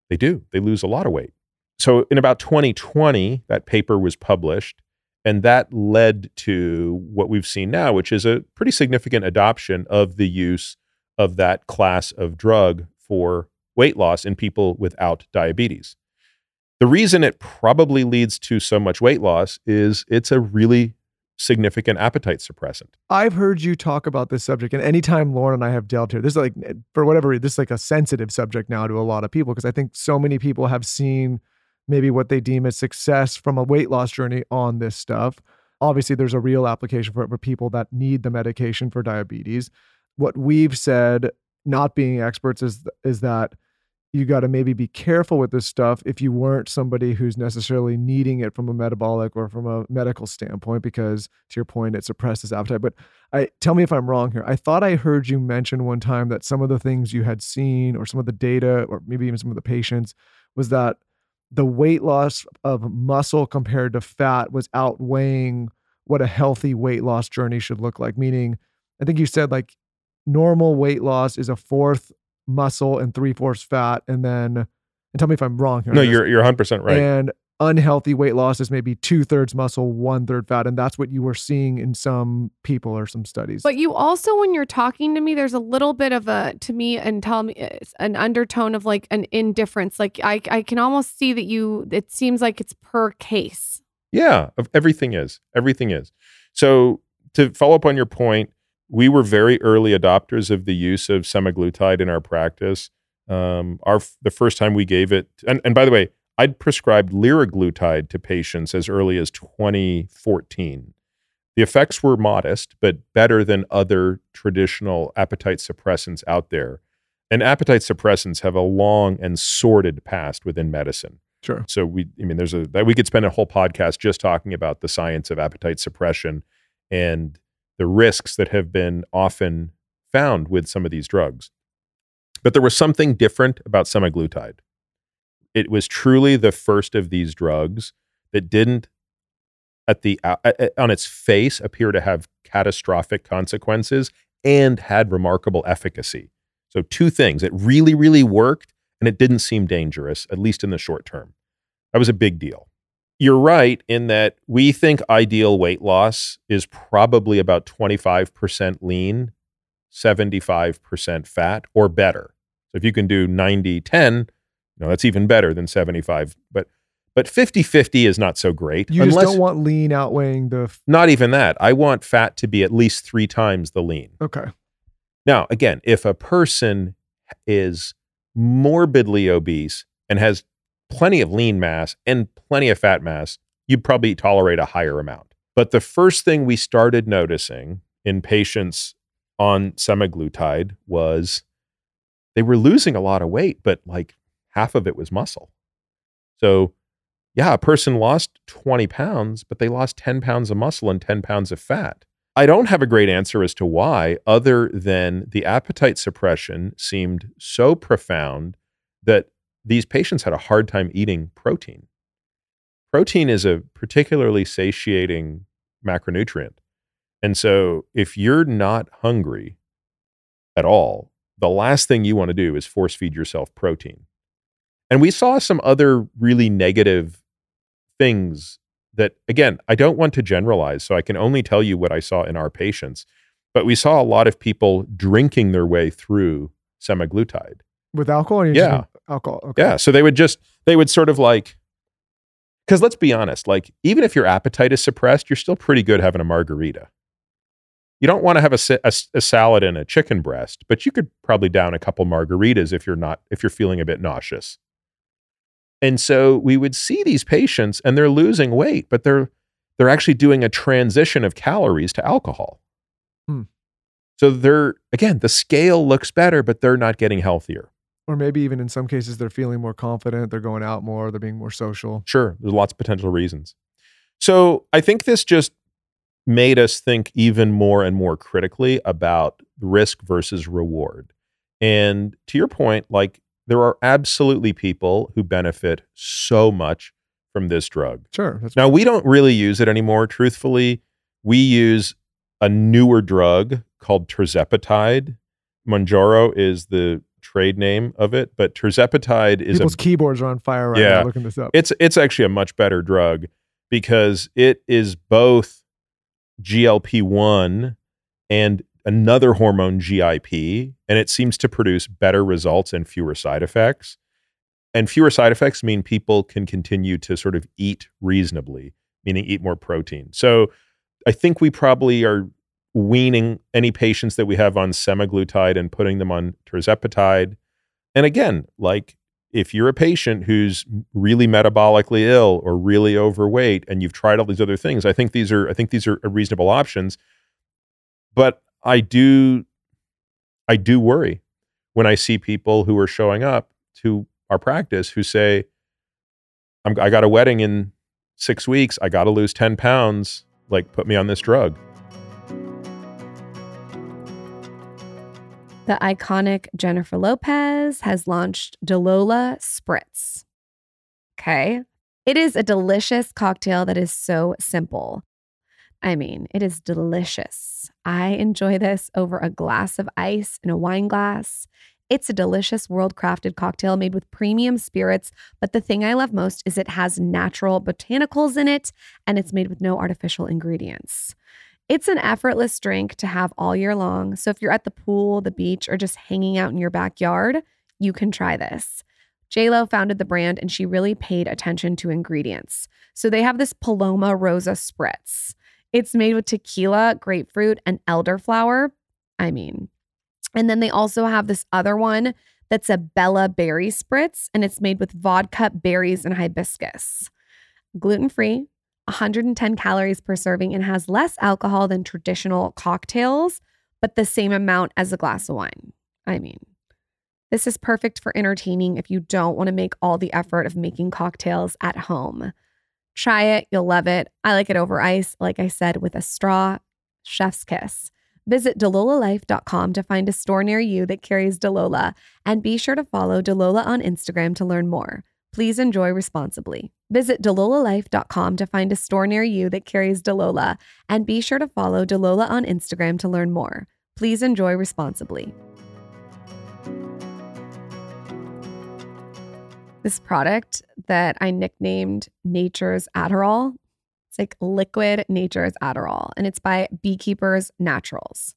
they do. They lose a lot of weight. So in about 2020, that paper was published, and that led to what we've seen now, which is a pretty significant adoption of the use of that class of drug for weight loss in people without diabetes. The reason it probably leads to so much weight loss is it's a really significant appetite suppressant. I've heard you talk about this subject, and anytime Lauryn and I have dealt here, this is like for whatever reason, this is like a sensitive subject now to a lot of people because I think so many people have seen maybe what they deem as success from a weight loss journey on this stuff. Obviously, there's a real application for it for people that need the medication for diabetes. What we've said, not being experts, is is that you got to maybe be careful with this stuff if you weren't somebody who's necessarily needing it from a metabolic or from a medical standpoint because to your point it suppresses appetite but i tell me if i'm wrong here i thought i heard you mention one time that some of the things you had seen or some of the data or maybe even some of the patients was that the weight loss of muscle compared to fat was outweighing what a healthy weight loss journey should look like meaning i think you said like normal weight loss is a fourth muscle and three fourths fat, and then and tell me if I'm wrong here. No, you're you're 100 percent right. And unhealthy weight loss is maybe two thirds muscle, one third fat, and that's what you were seeing in some people or some studies. But you also, when you're talking to me, there's a little bit of a to me and tell me an undertone of like an indifference. Like I I can almost see that you. It seems like it's per case. Yeah, everything is. Everything is. So to follow up on your point, we were very early adopters of the use of semaglutide in our practice. Um, our the first time we gave it, and, and by the way, I'd prescribed liraglutide to patients as early as 2014. The effects were modest, but better than other traditional appetite suppressants out there. And appetite suppressants have a long and sordid past within medicine. Sure. So we, I mean, there's a we could spend a whole podcast just talking about the science of appetite suppression and the risks that have been often found with some of these drugs. But there was something different about semaglutide. It was truly the first of these drugs that didn't, at the uh, on its face, appear to have catastrophic consequences and had remarkable efficacy. So two things: it really, really worked, and it didn't seem dangerous, at least in the short term. That was a big deal you're right in that we think ideal weight loss is probably about 25% lean, 75% fat or better. So if you can do 90 10, you know, that's even better than 75, but but 50-50 is not so great. You just don't want lean outweighing the f- Not even that. I want fat to be at least 3 times the lean. Okay. Now, again, if a person is morbidly obese and has plenty of lean mass and plenty of fat mass, you'd probably tolerate a higher amount. But the first thing we started noticing in patients on semaglutide was they were losing a lot of weight, but like half of it was muscle. So, yeah, a person lost 20 pounds, but they lost 10 pounds of muscle and 10 pounds of fat. I don't have a great answer as to why, other than the appetite suppression seemed so profound that these patients had a hard time eating protein. Protein is a particularly satiating macronutrient. And so if you're not hungry at all, the last thing you want to do is force feed yourself protein. And we saw some other really negative things that, again, I don't want to generalize, so I can only tell you what I saw in our patients. But we saw a lot of people drinking their way through semaglutide with alcohol. yeah, alcohol. Okay. Yeah, so they would just they would sort of like because let's be honest, like even if your appetite is suppressed, you're still pretty good having a margarita. You don't want to have a, a, a, salad and a chicken breast, but you could probably down a couple margaritas if you're not if you're feeling a bit nauseous. And so we would see these patients and they're losing weight, but they're they're actually doing a transition of calories to alcohol. Hmm. So they're, again, the scale looks better, but they're not getting healthier. Or maybe even in some cases, they're feeling more confident. They're going out more. They're being more social. Sure, there's lots of potential reasons. So I think this just made us think even more and more critically about risk versus reward. And to your point, like there are absolutely people who benefit so much from this drug. Sure. That's Now, we don't really use it anymore. Truthfully, we use a newer drug called tirzepatide. Mounjaro is the trade name of it, but tirzepatide is a people's keyboards are on fire right Yeah. now looking this up. it's it's actually a much better drug because it is both GLP-1 and another hormone GIP and it seems to produce better results and fewer side effects. And fewer side effects mean people can continue to sort of eat reasonably, meaning eat more protein. So I think we probably are weaning any patients that we have on semaglutide and putting them on tirzepatide. And again, like if you're a patient who's really metabolically ill or really overweight and you've tried all these other things, I think these are I think these are reasonable options. But I do I do worry when I see people who are showing up to our practice who say, I got a wedding in six weeks. I got to lose 10 pounds. Like, put me on this drug. The iconic Jennifer Lopez has launched Delola Spritz. Okay. It is a delicious cocktail that is so simple. I mean, it is delicious. I enjoy this over a glass of ice in a wine glass. It's a delicious world crafted cocktail made with premium spirits. But the thing I love most is it has natural botanicals in it and it's made with no artificial ingredients. It's an effortless drink to have all year long. So if you're at the pool, the beach, or just hanging out in your backyard, you can try this. JLo founded the brand and she really paid attention to ingredients. So they have this Paloma Rosa Spritz. It's made with tequila, grapefruit, and elderflower. I mean, and then they also have this other one that's a Bella Berry Spritz, and it's made with vodka, berries, and hibiscus. Gluten free, 110 calories per serving, and has less alcohol than traditional cocktails, but the same amount as a glass of wine. I mean, this is perfect for entertaining if you don't want to make all the effort of making cocktails at home. Try it, you'll love it. I like it over ice, like I said, with a straw. Chef's kiss. Visit delolalife.com to find a store near you that carries Delola, and be sure to follow Delola on Instagram to learn more. Please enjoy responsibly. Visit delolalife.com to find a store near you that carries Delola, and be sure to follow Delola on Instagram to learn more. Please enjoy responsibly. This product that I nicknamed Nature's Adderall it's like liquid nature's Adderall, and it's by Beekeepers Naturals.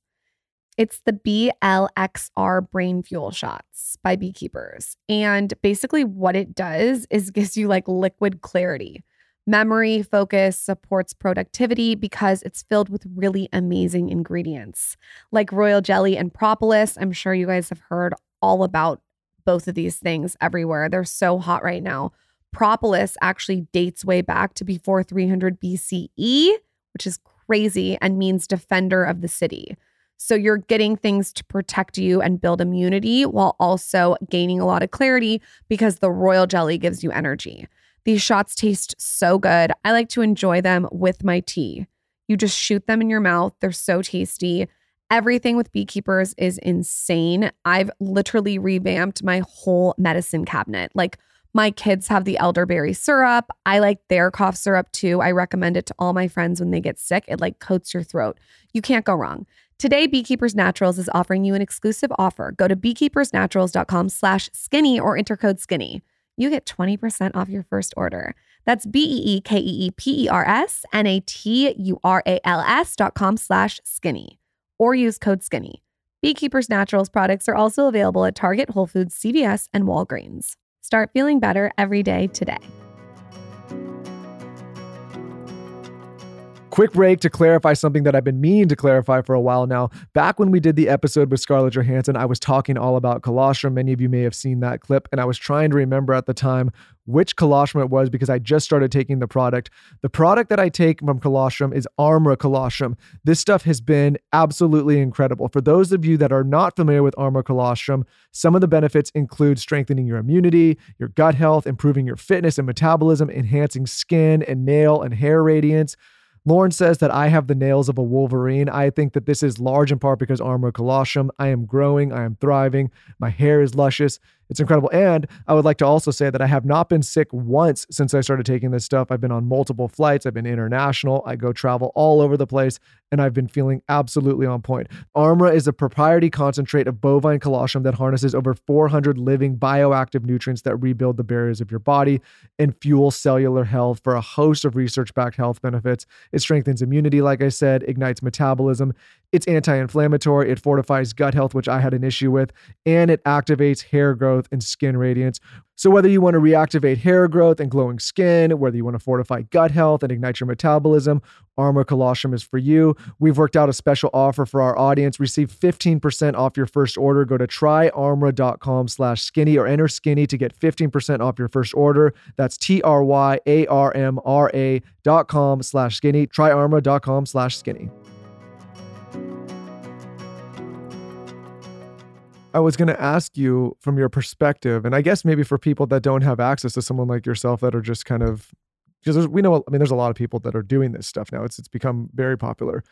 It's the BLXR Brain Fuel Shots by Beekeepers. And basically, what it does is gives you like liquid clarity, memory, focus, supports productivity because it's filled with really amazing ingredients like royal jelly and propolis. I'm sure you guys have heard all about both of these things everywhere. They're so hot right now propolis actually dates way back to before 300 BCE, which is crazy and means defender of the city. So you're getting things to protect you and build immunity while also gaining a lot of clarity because the royal jelly gives you energy. These shots taste so good. I like to enjoy them with my tea. You just shoot them in your mouth, they're so tasty. Everything with beekeepers is insane. I've literally revamped my whole medicine cabinet. Like my kids have the elderberry syrup. I like their cough syrup too. I recommend it to all my friends when they get sick. It like coats your throat. You can't go wrong. Today, Beekeepers Naturals is offering you an exclusive offer. Go to beekeepersnaturals.com slash skinny or enter code skinny. You get 20% off your first order. That's B-E-E-K-E-E-P-E-R-S-N-A-T-U-R-A-L-S dot com slash skinny or use code skinny. Beekeepers Naturals products are also available at Target, Whole Foods, CVS, and Walgreens. Start feeling better every day today. Quick break to clarify something that I've been meaning to clarify for a while now. Back when we did the episode with Scarlett Johansson, I was talking all about colostrum. Many of you may have seen that clip, and I was trying to remember at the time which colostrum it was because I just started taking the product. The product that I take from colostrum is Armra colostrum. This stuff has been absolutely incredible. For those of you that are not familiar with Armra colostrum, some of the benefits include strengthening your immunity, your gut health, improving your fitness and metabolism, enhancing skin and nail and hair radiance. Lauryn says that I have the nails of a Wolverine. I think that this is large in part because Armra colostrum. I am growing, I am thriving, my hair is luscious. It's incredible. And I would like to also say that I have not been sick once since I started taking this stuff. I've been on multiple flights, I've been international, I go travel all over the place, and I've been feeling absolutely on point. Armra is a proprietary concentrate of bovine colostrum that harnesses over 400 living bioactive nutrients that rebuild the barriers of your body and fuel cellular health for a host of research backed health benefits. It strengthens immunity, like I said, ignites metabolism, it's anti inflammatory, it fortifies gut health, which I had an issue with, and it activates hair growth and skin radiance. So, whether you want to reactivate hair growth and glowing skin, whether you want to fortify gut health and ignite your metabolism, Armra Colostrum is for you. We've worked out a special offer for our audience. Receive 15% off your first order. Go to tryarmra.com slash skinny or enter skinny to get 15% off your first order. That's T R Y A R M R A dot com slash skinny. Tryarmra.com slash skinny. I was going to ask you from your perspective, and I guess maybe for people that don't have access to someone like yourself that are just kind of because we know, I mean, there's a lot of people that are doing this stuff now. It's it's become very popular.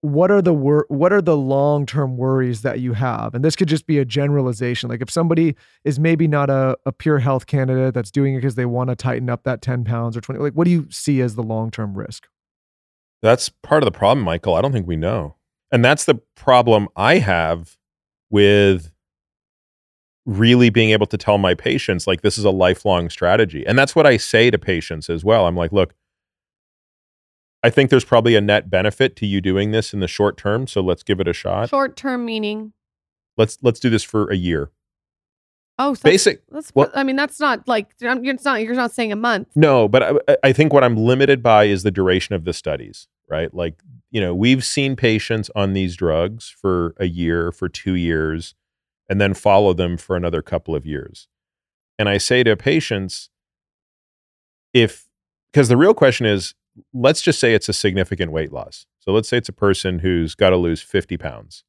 What are the wor- What are the long term worries that you have? And this could just be a generalization. Like if somebody is maybe not a, a pure health candidate that's doing it because they want to tighten up that ten pounds or twenty, like what do you see as the long term risk? That's part of the problem, Michael. I don't think we know, and that's the problem I have with really being able to tell my patients like this is a lifelong strategy. And that's what I say to patients as well. I'm like, look, I think there's probably a net benefit to you doing this in the short term, so let's give it a shot. Short term meaning. Let's let's do this for a year. Oh, so Basic. That's, well- I mean, that's not like you're it's not. You're not saying a month. No, but I, I think what I'm limited by is the duration of the studies, right? Like, you know, we've seen patients on these drugs for a year, for two years, and then follow them for another couple of years. And I say to patients, if, because the real question is, let's just say it's a significant weight loss. So let's say it's a person who's got to lose 50 pounds.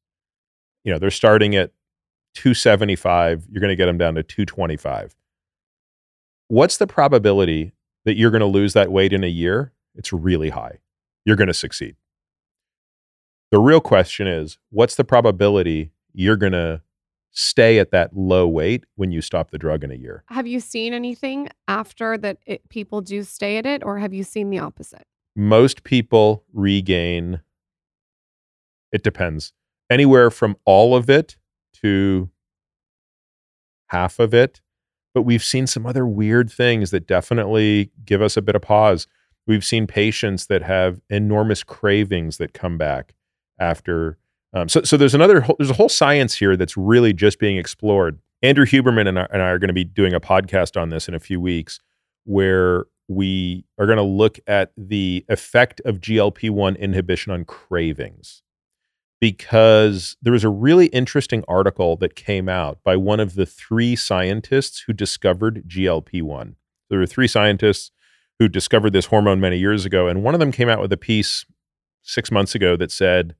You know, they're starting at 275, you're going to get them down to 225. What's the probability that you're going to lose that weight in a year? It's really high. You're going to succeed. The real question is what's the probability you're going to stay at that low weight when you stop the drug in a year? Have you seen anything after that? It, people do stay at it, or have you seen the opposite? Most people regain, it depends, anywhere from all of it to half of it. But we've seen some other weird things that definitely give us a bit of pause. We've seen patients that have enormous cravings that come back after. Um, so, so there's another there's a whole science here that's really just being explored. Andrew Huberman and I, and I are going to be doing a podcast on this in a few weeks, where we are going to look at the effect of GLP-1 inhibition on cravings because there was a really interesting article that came out by one of the three scientists who discovered GLP 1. There were three scientists who discovered this hormone many years ago, and one of them came out with a piece six months ago that said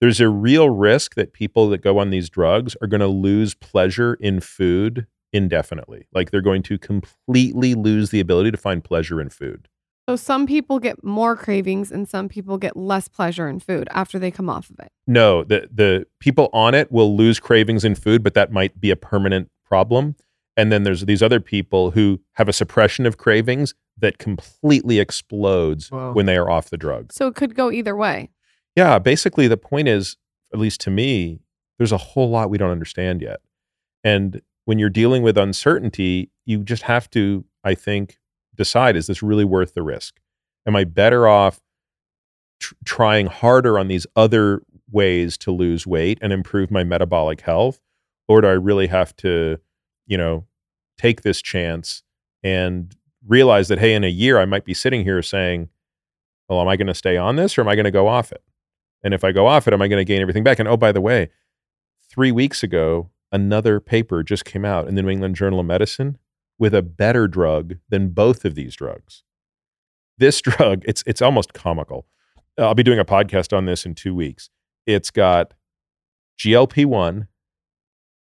there's a real risk that people that go on these drugs are going to lose pleasure in food indefinitely. Like they're going to completely lose the ability to find pleasure in food. So some people get more cravings, and some people get less pleasure in food after they come off of it. No, the the people on it will lose cravings in food, but that might be a permanent problem. And then there's these other people who have a suppression of cravings that completely explodes Wow. when they are off the drug. So it could go either way. Yeah, basically the point is, at least to me, there's a whole lot we don't understand yet. And when you're dealing with uncertainty, you just have to, I think, decide is this really worth the risk? Am I better off tr- trying harder on these other ways to lose weight and improve my metabolic health? Or do I really have to, you know, take this chance and realize that, hey, in a year, I might be sitting here saying, well, am I going to stay on this or am I going to go off it? And if I go off it, am I going to gain everything back? And oh, by the way, three weeks ago, another paper just came out in the New England Journal of Medicine with a better drug than both of these drugs. This drug, it's it's almost comical. Uh, I'll be doing a podcast on this in two weeks. It's got GLP 1,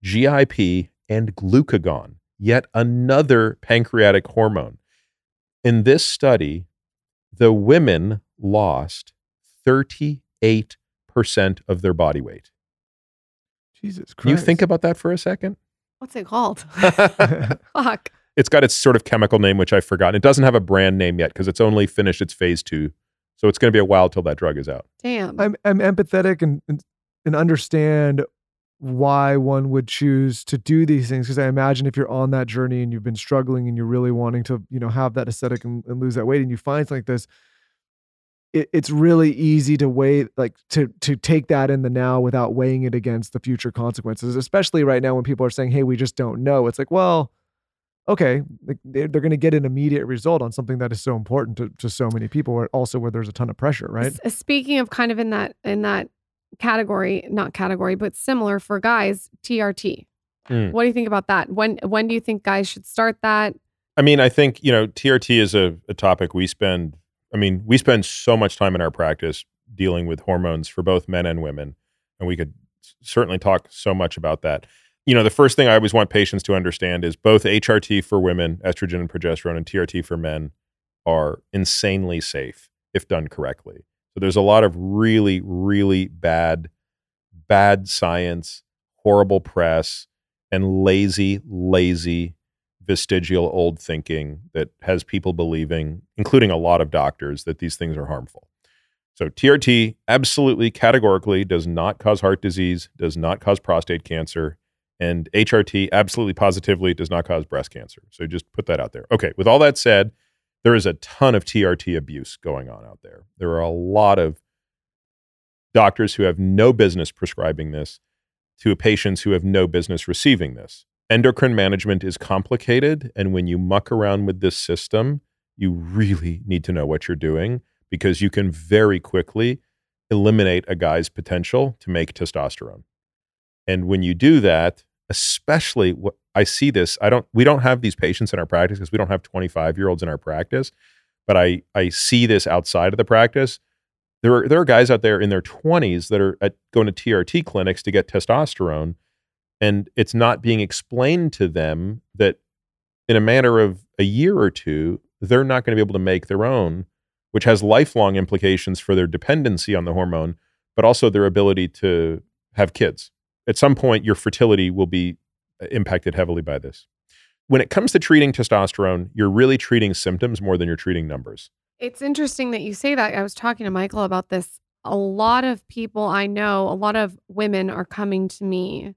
GIP, and glucagon, yet another pancreatic hormone. In this study, the women lost 38% of their body weight. Jesus Christ. Can you think about that for a second? What's it called? Fuck. It's got its sort of chemical name, which I've forgotten. It doesn't have a brand name yet because it's only finished its phase two. So it's going to be a while till that drug is out. Damn. I'm I'm empathetic and and, and understand why one would choose to do these things because I imagine if you're on that journey and you've been struggling and you're really wanting to you know have that aesthetic and, and lose that weight and you find something like this, it, it's really easy to weigh like to to take that in the now without weighing it against the future consequences. Especially right now when people are saying, "Hey, we just don't know." It's like, well, okay, like they're, they're going to get an immediate result on something that is so important to, to so many people. Where also where there's a ton of pressure, right? Speaking of kind of in that in that category, not category, but similar for guys, TRT. Mm. What do you think about that? When when do you think guys should start that? I mean, I think, you know, TRT is a, a topic we spend, I mean, we spend so much time in our practice dealing with hormones for both men and women. And we could certainly talk so much about that. You know, the first thing I always want patients to understand is both HRT for women, estrogen and progesterone, and TRT for men are insanely safe if done correctly. So there's a lot of really, really bad, bad science, horrible press, and lazy, lazy vestigial old thinking that has people believing, including a lot of doctors, that these things are harmful. So TRT absolutely categorically does not cause heart disease, does not cause prostate cancer, and HRT absolutely positively does not cause breast cancer. So just put that out there. Okay, with all that said, there is a ton of TRT abuse going on out there. There are a lot of doctors who have no business prescribing this to patients who have no business receiving this endocrine management is complicated. And when you muck around with this system, you really need to know what you're doing because you can very quickly eliminate a guy's potential to make testosterone. And when you do that, especially what I see this, I don't we don't have these patients in our practice because we don't have 25 year olds in our practice, but I I see this outside of the practice. There are there are guys out there in their 20s that are at, going to TRT clinics to get testosterone and it's not being explained to them that in a matter of a year or two they're not going to be able to make their own which has lifelong implications for their dependency on the hormone but also their ability to have kids at some point your fertility will be uh, impacted heavily by this when it comes to treating testosterone you're really treating symptoms more than you're treating numbers It's interesting that you say that. I was talking to Michael about this. A lot of people I know, a lot of women are coming to me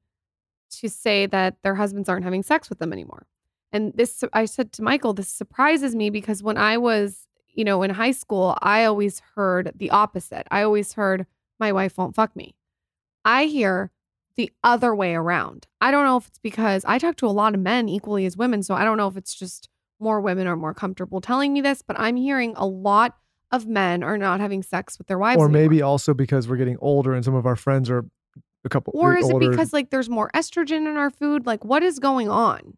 to say that their husbands aren't having sex with them anymore. And this, I said to Michael, this surprises me because when I was, you know, in high school, I always heard the opposite. I always heard, my wife won't fuck me. I hear the other way around. I don't know if it's because I talk to a lot of men equally as women. So I don't know if it's just more women are more comfortable telling me this, but I'm hearing a lot of men are not having sex with their wives. or anymore. maybe also because we're getting older and some of our friends are a couple Or is it because like there's more estrogen in our food? Like what is going on?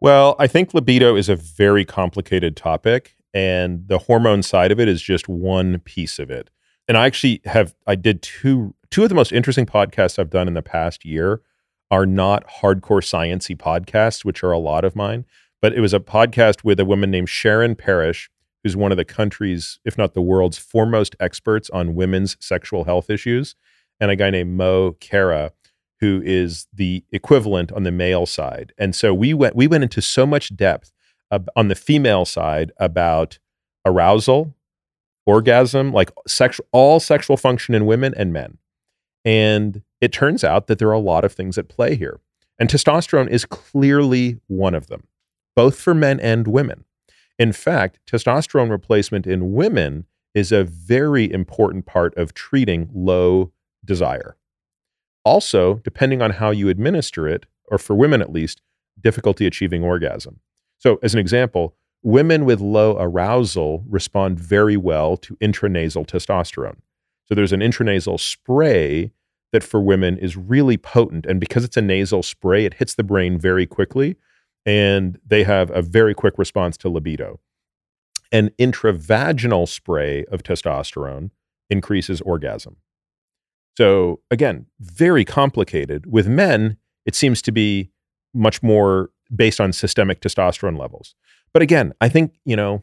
Well, I think libido is a very complicated topic, and the hormone side of it is just one piece of it. And I actually have I did two two of the most interesting podcasts I've done in the past year are not hardcore sciency podcasts, which are a lot of mine, but it was a podcast with a woman named Sharon Parish, who's one of the country's, if not the world's, foremost experts on women's sexual health issues, and a guy named Mo Khera, who is the equivalent on the male side. And so we went we went into so much depth ab- on the female side about arousal, orgasm, like sexual all sexual function in women and men. And it turns out that there are a lot of things at play here. And testosterone is clearly one of them, both for men and women. In fact, testosterone replacement in women is a very important part of treating low desire. Also, depending on how you administer it, or for women at least, difficulty achieving orgasm. So, as an example, women with low arousal respond very well to intranasal testosterone. So there's an intranasal spray that for women is really potent. And because it's a nasal spray, it hits the brain very quickly and they have a very quick response to libido. An intravaginal spray of testosterone increases orgasm. So again, very complicated. With men, it seems to be much more based on systemic testosterone levels. But again, I think, you know,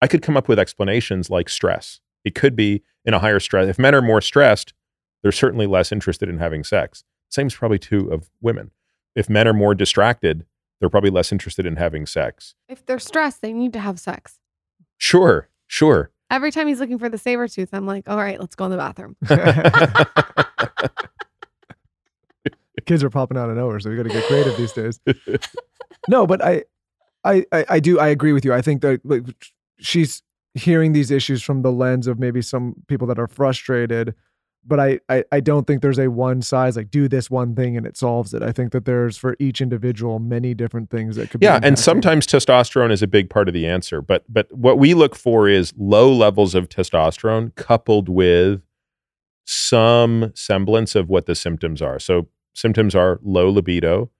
I could come up with explanations like stress. It could be in a higher stress. If men are more stressed, they're certainly less interested in having sex. Same is probably true of women. If men are more distracted, they're probably less interested in having sex. If they're stressed, they need to have sex. Sure, sure. Every time he's looking for the saber tooth, I'm like, all right, let's go in the bathroom. Kids are popping out of nowhere, so we got to get creative these days. No, but I, I, I, I do. I agree with you. I think that like, she's hearing these issues from the lens of maybe some people that are frustrated. But I, I, I don't think there's a one size like do this one thing and it solves it. I think that there's for each individual many different things that could. be yeah, and sometimes testosterone is a big part of the answer. But but what we look for is low levels of testosterone coupled with some semblance of what the symptoms are. So symptoms are low libido,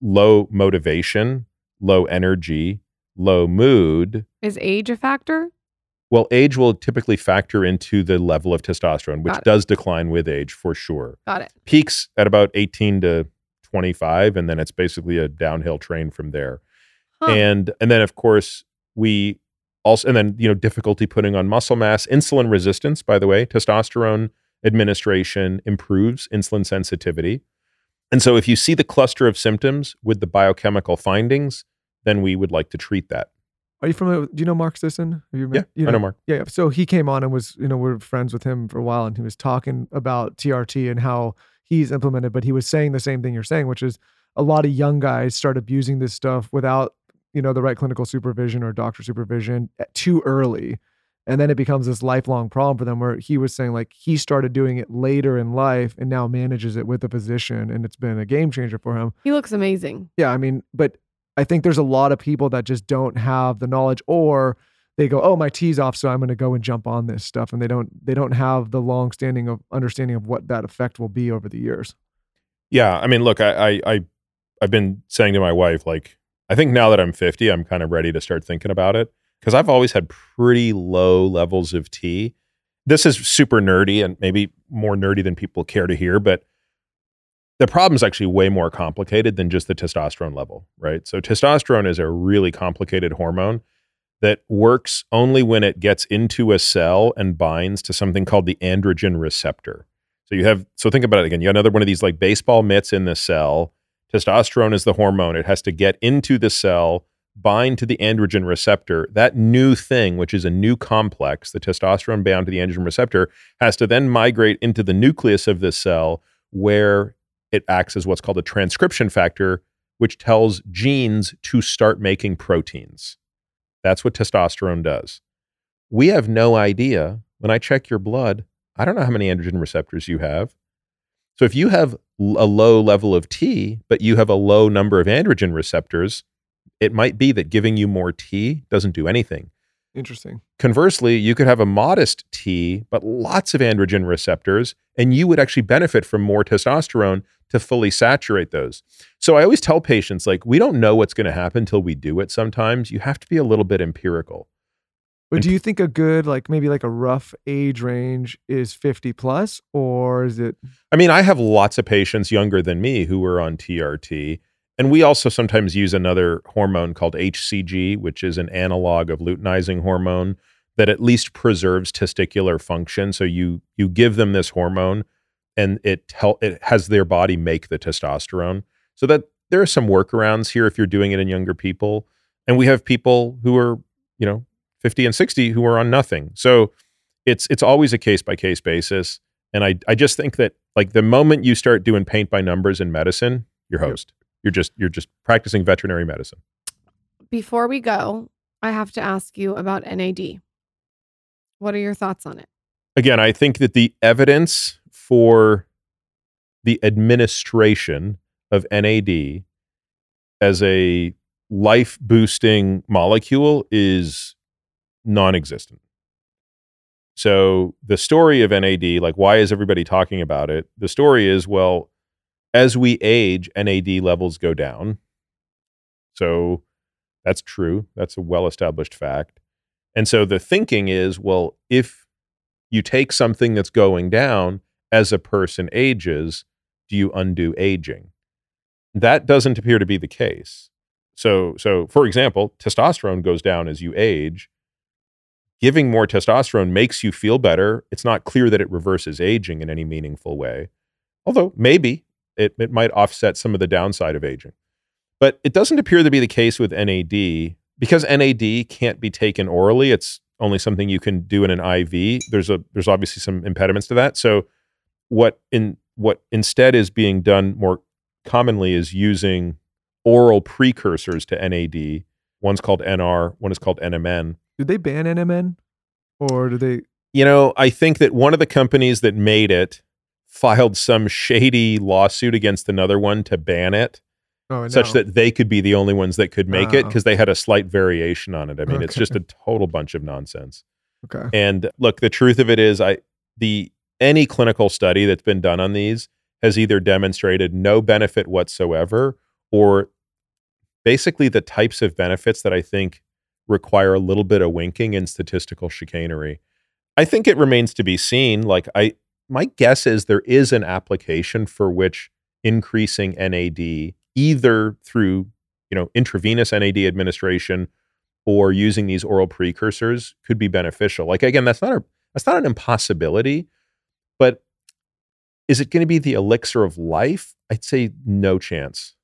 low motivation, low energy, low mood. Is age a factor? Well, age will typically factor into the level of testosterone, which does decline with age for sure. Got it. Peaks at about 18 to 25, and then it's basically a downhill train from there. Huh. And and then of course we also and then you know difficulty putting on muscle mass, insulin resistance. By the way, testosterone administration improves insulin sensitivity. And so if you see the cluster of symptoms with the biochemical findings, then we would like to treat that. Are you familiar? With, do you know Mark Sisson? Have you met, Yeah, you I know Mark. Yeah. So he came on and was, you know, we're friends with him for a while, and he was talking about TRT and how he's implemented. But he was saying the same thing you're saying, which is a lot of young guys start abusing this stuff without, you know, the right clinical supervision or doctor supervision eh, too early, and then it becomes this lifelong problem for them. Where he was saying like he started doing it later in life and now manages it with a physician, and it's been a game changer for him. He looks amazing. Yeah, I mean, but I think there's a lot of people that just don't have the knowledge or they go, "Oh, my tee's off, so I'm going to go and jump on this stuff." And they don't they don't have the long standing of understanding of what that effect will be over the years. Yeah, I mean, look, I, I, I, I've been saying to my wife, like, I think now that I'm 50, I'm kind of ready to start thinking about it because I've always had pretty low levels of T. This is super nerdy and maybe more nerdy than people care to hear, but the problem is actually way more complicated than just the testosterone level, right? So testosterone is a really complicated hormone that works only when it gets into a cell and binds to something called the androgen receptor. So you have so think about it again. You have another one of these like baseball mitts in the cell. Testosterone is the hormone. It has to get into the cell, bind to the androgen receptor. That new thing, which is a new complex, the testosterone bound to the androgen receptor, has to then migrate into the nucleus of this cell where it acts as what's called a transcription factor, which tells genes to start making proteins. That's what testosterone does. We have no idea. When I check your blood, I don't know how many androgen receptors you have. So if you have a low level of T, but you have a low number of androgen receptors, it might be that giving you more T doesn't do anything. Interesting. Conversely, you could have a modest T, but lots of androgen receptors, and you would actually benefit from more testosterone to fully saturate those. So I always tell patients, like, we don't know what's going to happen until we do it sometimes. You have to be a little bit empirical. But do you think a good like maybe like a rough age range is 50 plus or is it I mean, I have lots of patients younger than me who are on TRT. And we also sometimes use another hormone called HCG, which is an analog of luteinizing hormone that at least preserves testicular function. So you you give them this hormone and it tel- it has their body make the testosterone. So that there are some workarounds here if you're doing it in younger people. And we have people who are, you know, 50 and 60 who are on nothing. So it's it's always a case by case basis. And I I just think that like the moment you start doing paint by numbers in medicine, you're host. You're just you're just practicing veterinary medicine. Before we go, I have to ask you about NAD. What are your thoughts on it? Again, I think that the evidence for the administration of NAD as a life boosting molecule is non existent. So the story of NAD, like why is everybody talking about it? The story is well, as we age, NAD levels go down. So that's true. That's a well established fact. And so the thinking is well, if you take something that's going down as a person ages, do you undo aging? That doesn't appear to be the case. So, so for example, testosterone goes down as you age. Giving more testosterone makes you feel better. It's not clear that it reverses aging in any meaningful way, although maybe it, it might offset some of the downside of aging. But it doesn't appear to be the case with NAD because NAD can't be taken orally. It's only something you can do in an IV. There's a there's obviously some impediments to that. So what in what instead is being done more commonly is using oral precursors to NAD. One's called NR, one is called NMN. Did they ban NMN, or do they? You know, I think that one of the companies that made it filed some shady lawsuit against another one to ban it, Oh, such that they could be the only ones that could make it Oh. because they had a slight variation on it. I mean, it's just a total bunch of nonsense. Okay. And look, the truth of it is, I the any clinical study that's been done on these has either demonstrated no benefit whatsoever, or basically the types of benefits that I think require a little bit of winking and statistical chicanery. I think it remains to be seen. Like I, my guess is there is an application for which increasing NAD either through you know intravenous NAD administration or using these oral precursors could be beneficial. Like again, that's not a that's not an impossibility, is it going to be the elixir of life? I'd say no chance.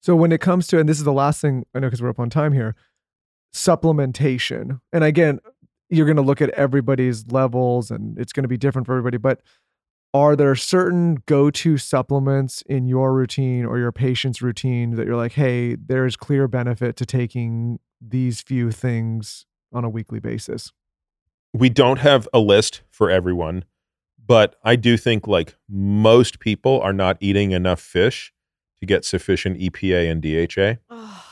So when it comes to, and this is the last thing I know because we're up on time here, supplementation. And again, you're going to look at everybody's levels and it's going to be different for everybody, but are there certain go-to supplements in your routine or your patient's routine that you're like, hey, there is clear benefit to taking these few things on a weekly basis? We don't have a list for everyone, but I do think like most people are not eating enough fish to get sufficient EPA and DHA.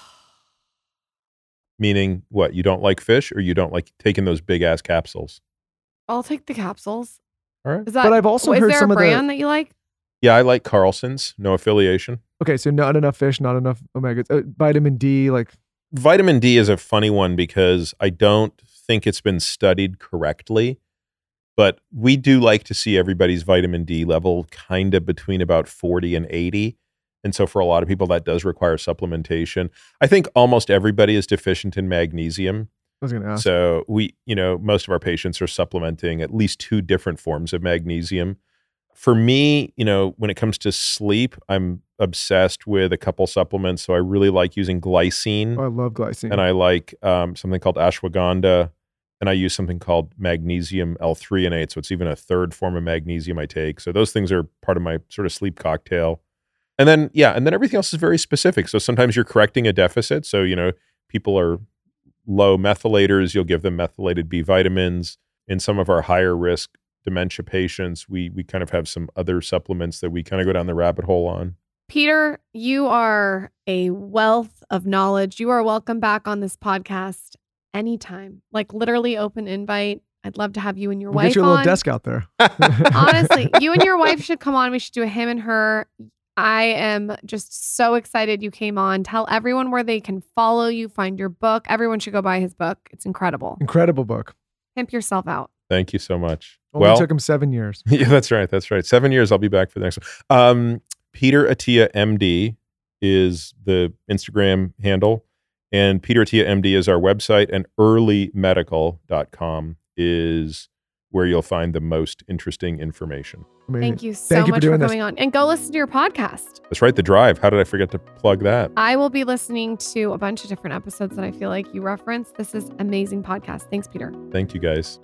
Meaning what? You don't like fish or you don't like taking those big ass capsules? I'll take the capsules. All right. Is that, But I've also is heard there some a of the- brand that you like? Yeah, I like Carlson's, no affiliation. Okay, so not enough fish, not enough omega, uh, vitamin D, like vitamin D is a funny one because I don't think it's been studied correctly. But we do like to see everybody's vitamin D level kind of between about 40 and 80. And so for a lot of people, that does require supplementation. I think almost everybody is deficient in magnesium. I was going to ask. So we, you know, most of our patients are supplementing at least two different forms of magnesium. For me, you know, when it comes to sleep, I'm obsessed with a couple supplements. So I really like using glycine Oh, I love glycine. and I like um, something called ashwagandha, and I use something called magnesium L-threonate. So it's even a third form of magnesium I take. So those things are part of my sort of sleep cocktail. And then yeah, and then everything else is very specific. So sometimes you're correcting a deficit. So you know people are low methylators, you'll give them methylated B vitamins. In some of our higher risk dementia patients, we we kind of have some other supplements that we kind of go down the rabbit hole on. Peter, you are a wealth of knowledge. You are welcome back on this podcast anytime. Like literally open invite. I'd love to have you and your we'll wife get you a little desk out there. Honestly, you and your wife should come on. We should do a him and her. I am just so excited you came on. Tell everyone where they can follow you, find your book. Everyone should go buy his book. It's incredible. Incredible book. Pimp yourself out. Thank you so much. Only well, took him seven years. yeah, that's right. That's right. Seven years. I'll be back for the next one. Um, Peter Attia MD is the Instagram handle, and Peter Attia MD is our website, and earlymedical.com is where you'll find the most interesting information. Amazing. Thank you so Thank you for much doing this. coming on. And go listen to your podcast. That's right. The drive. How did I forget to plug that? I will be listening to a bunch of different episodes that I feel like you referenced. This is amazing podcast. Thanks, Peter. Thank you guys.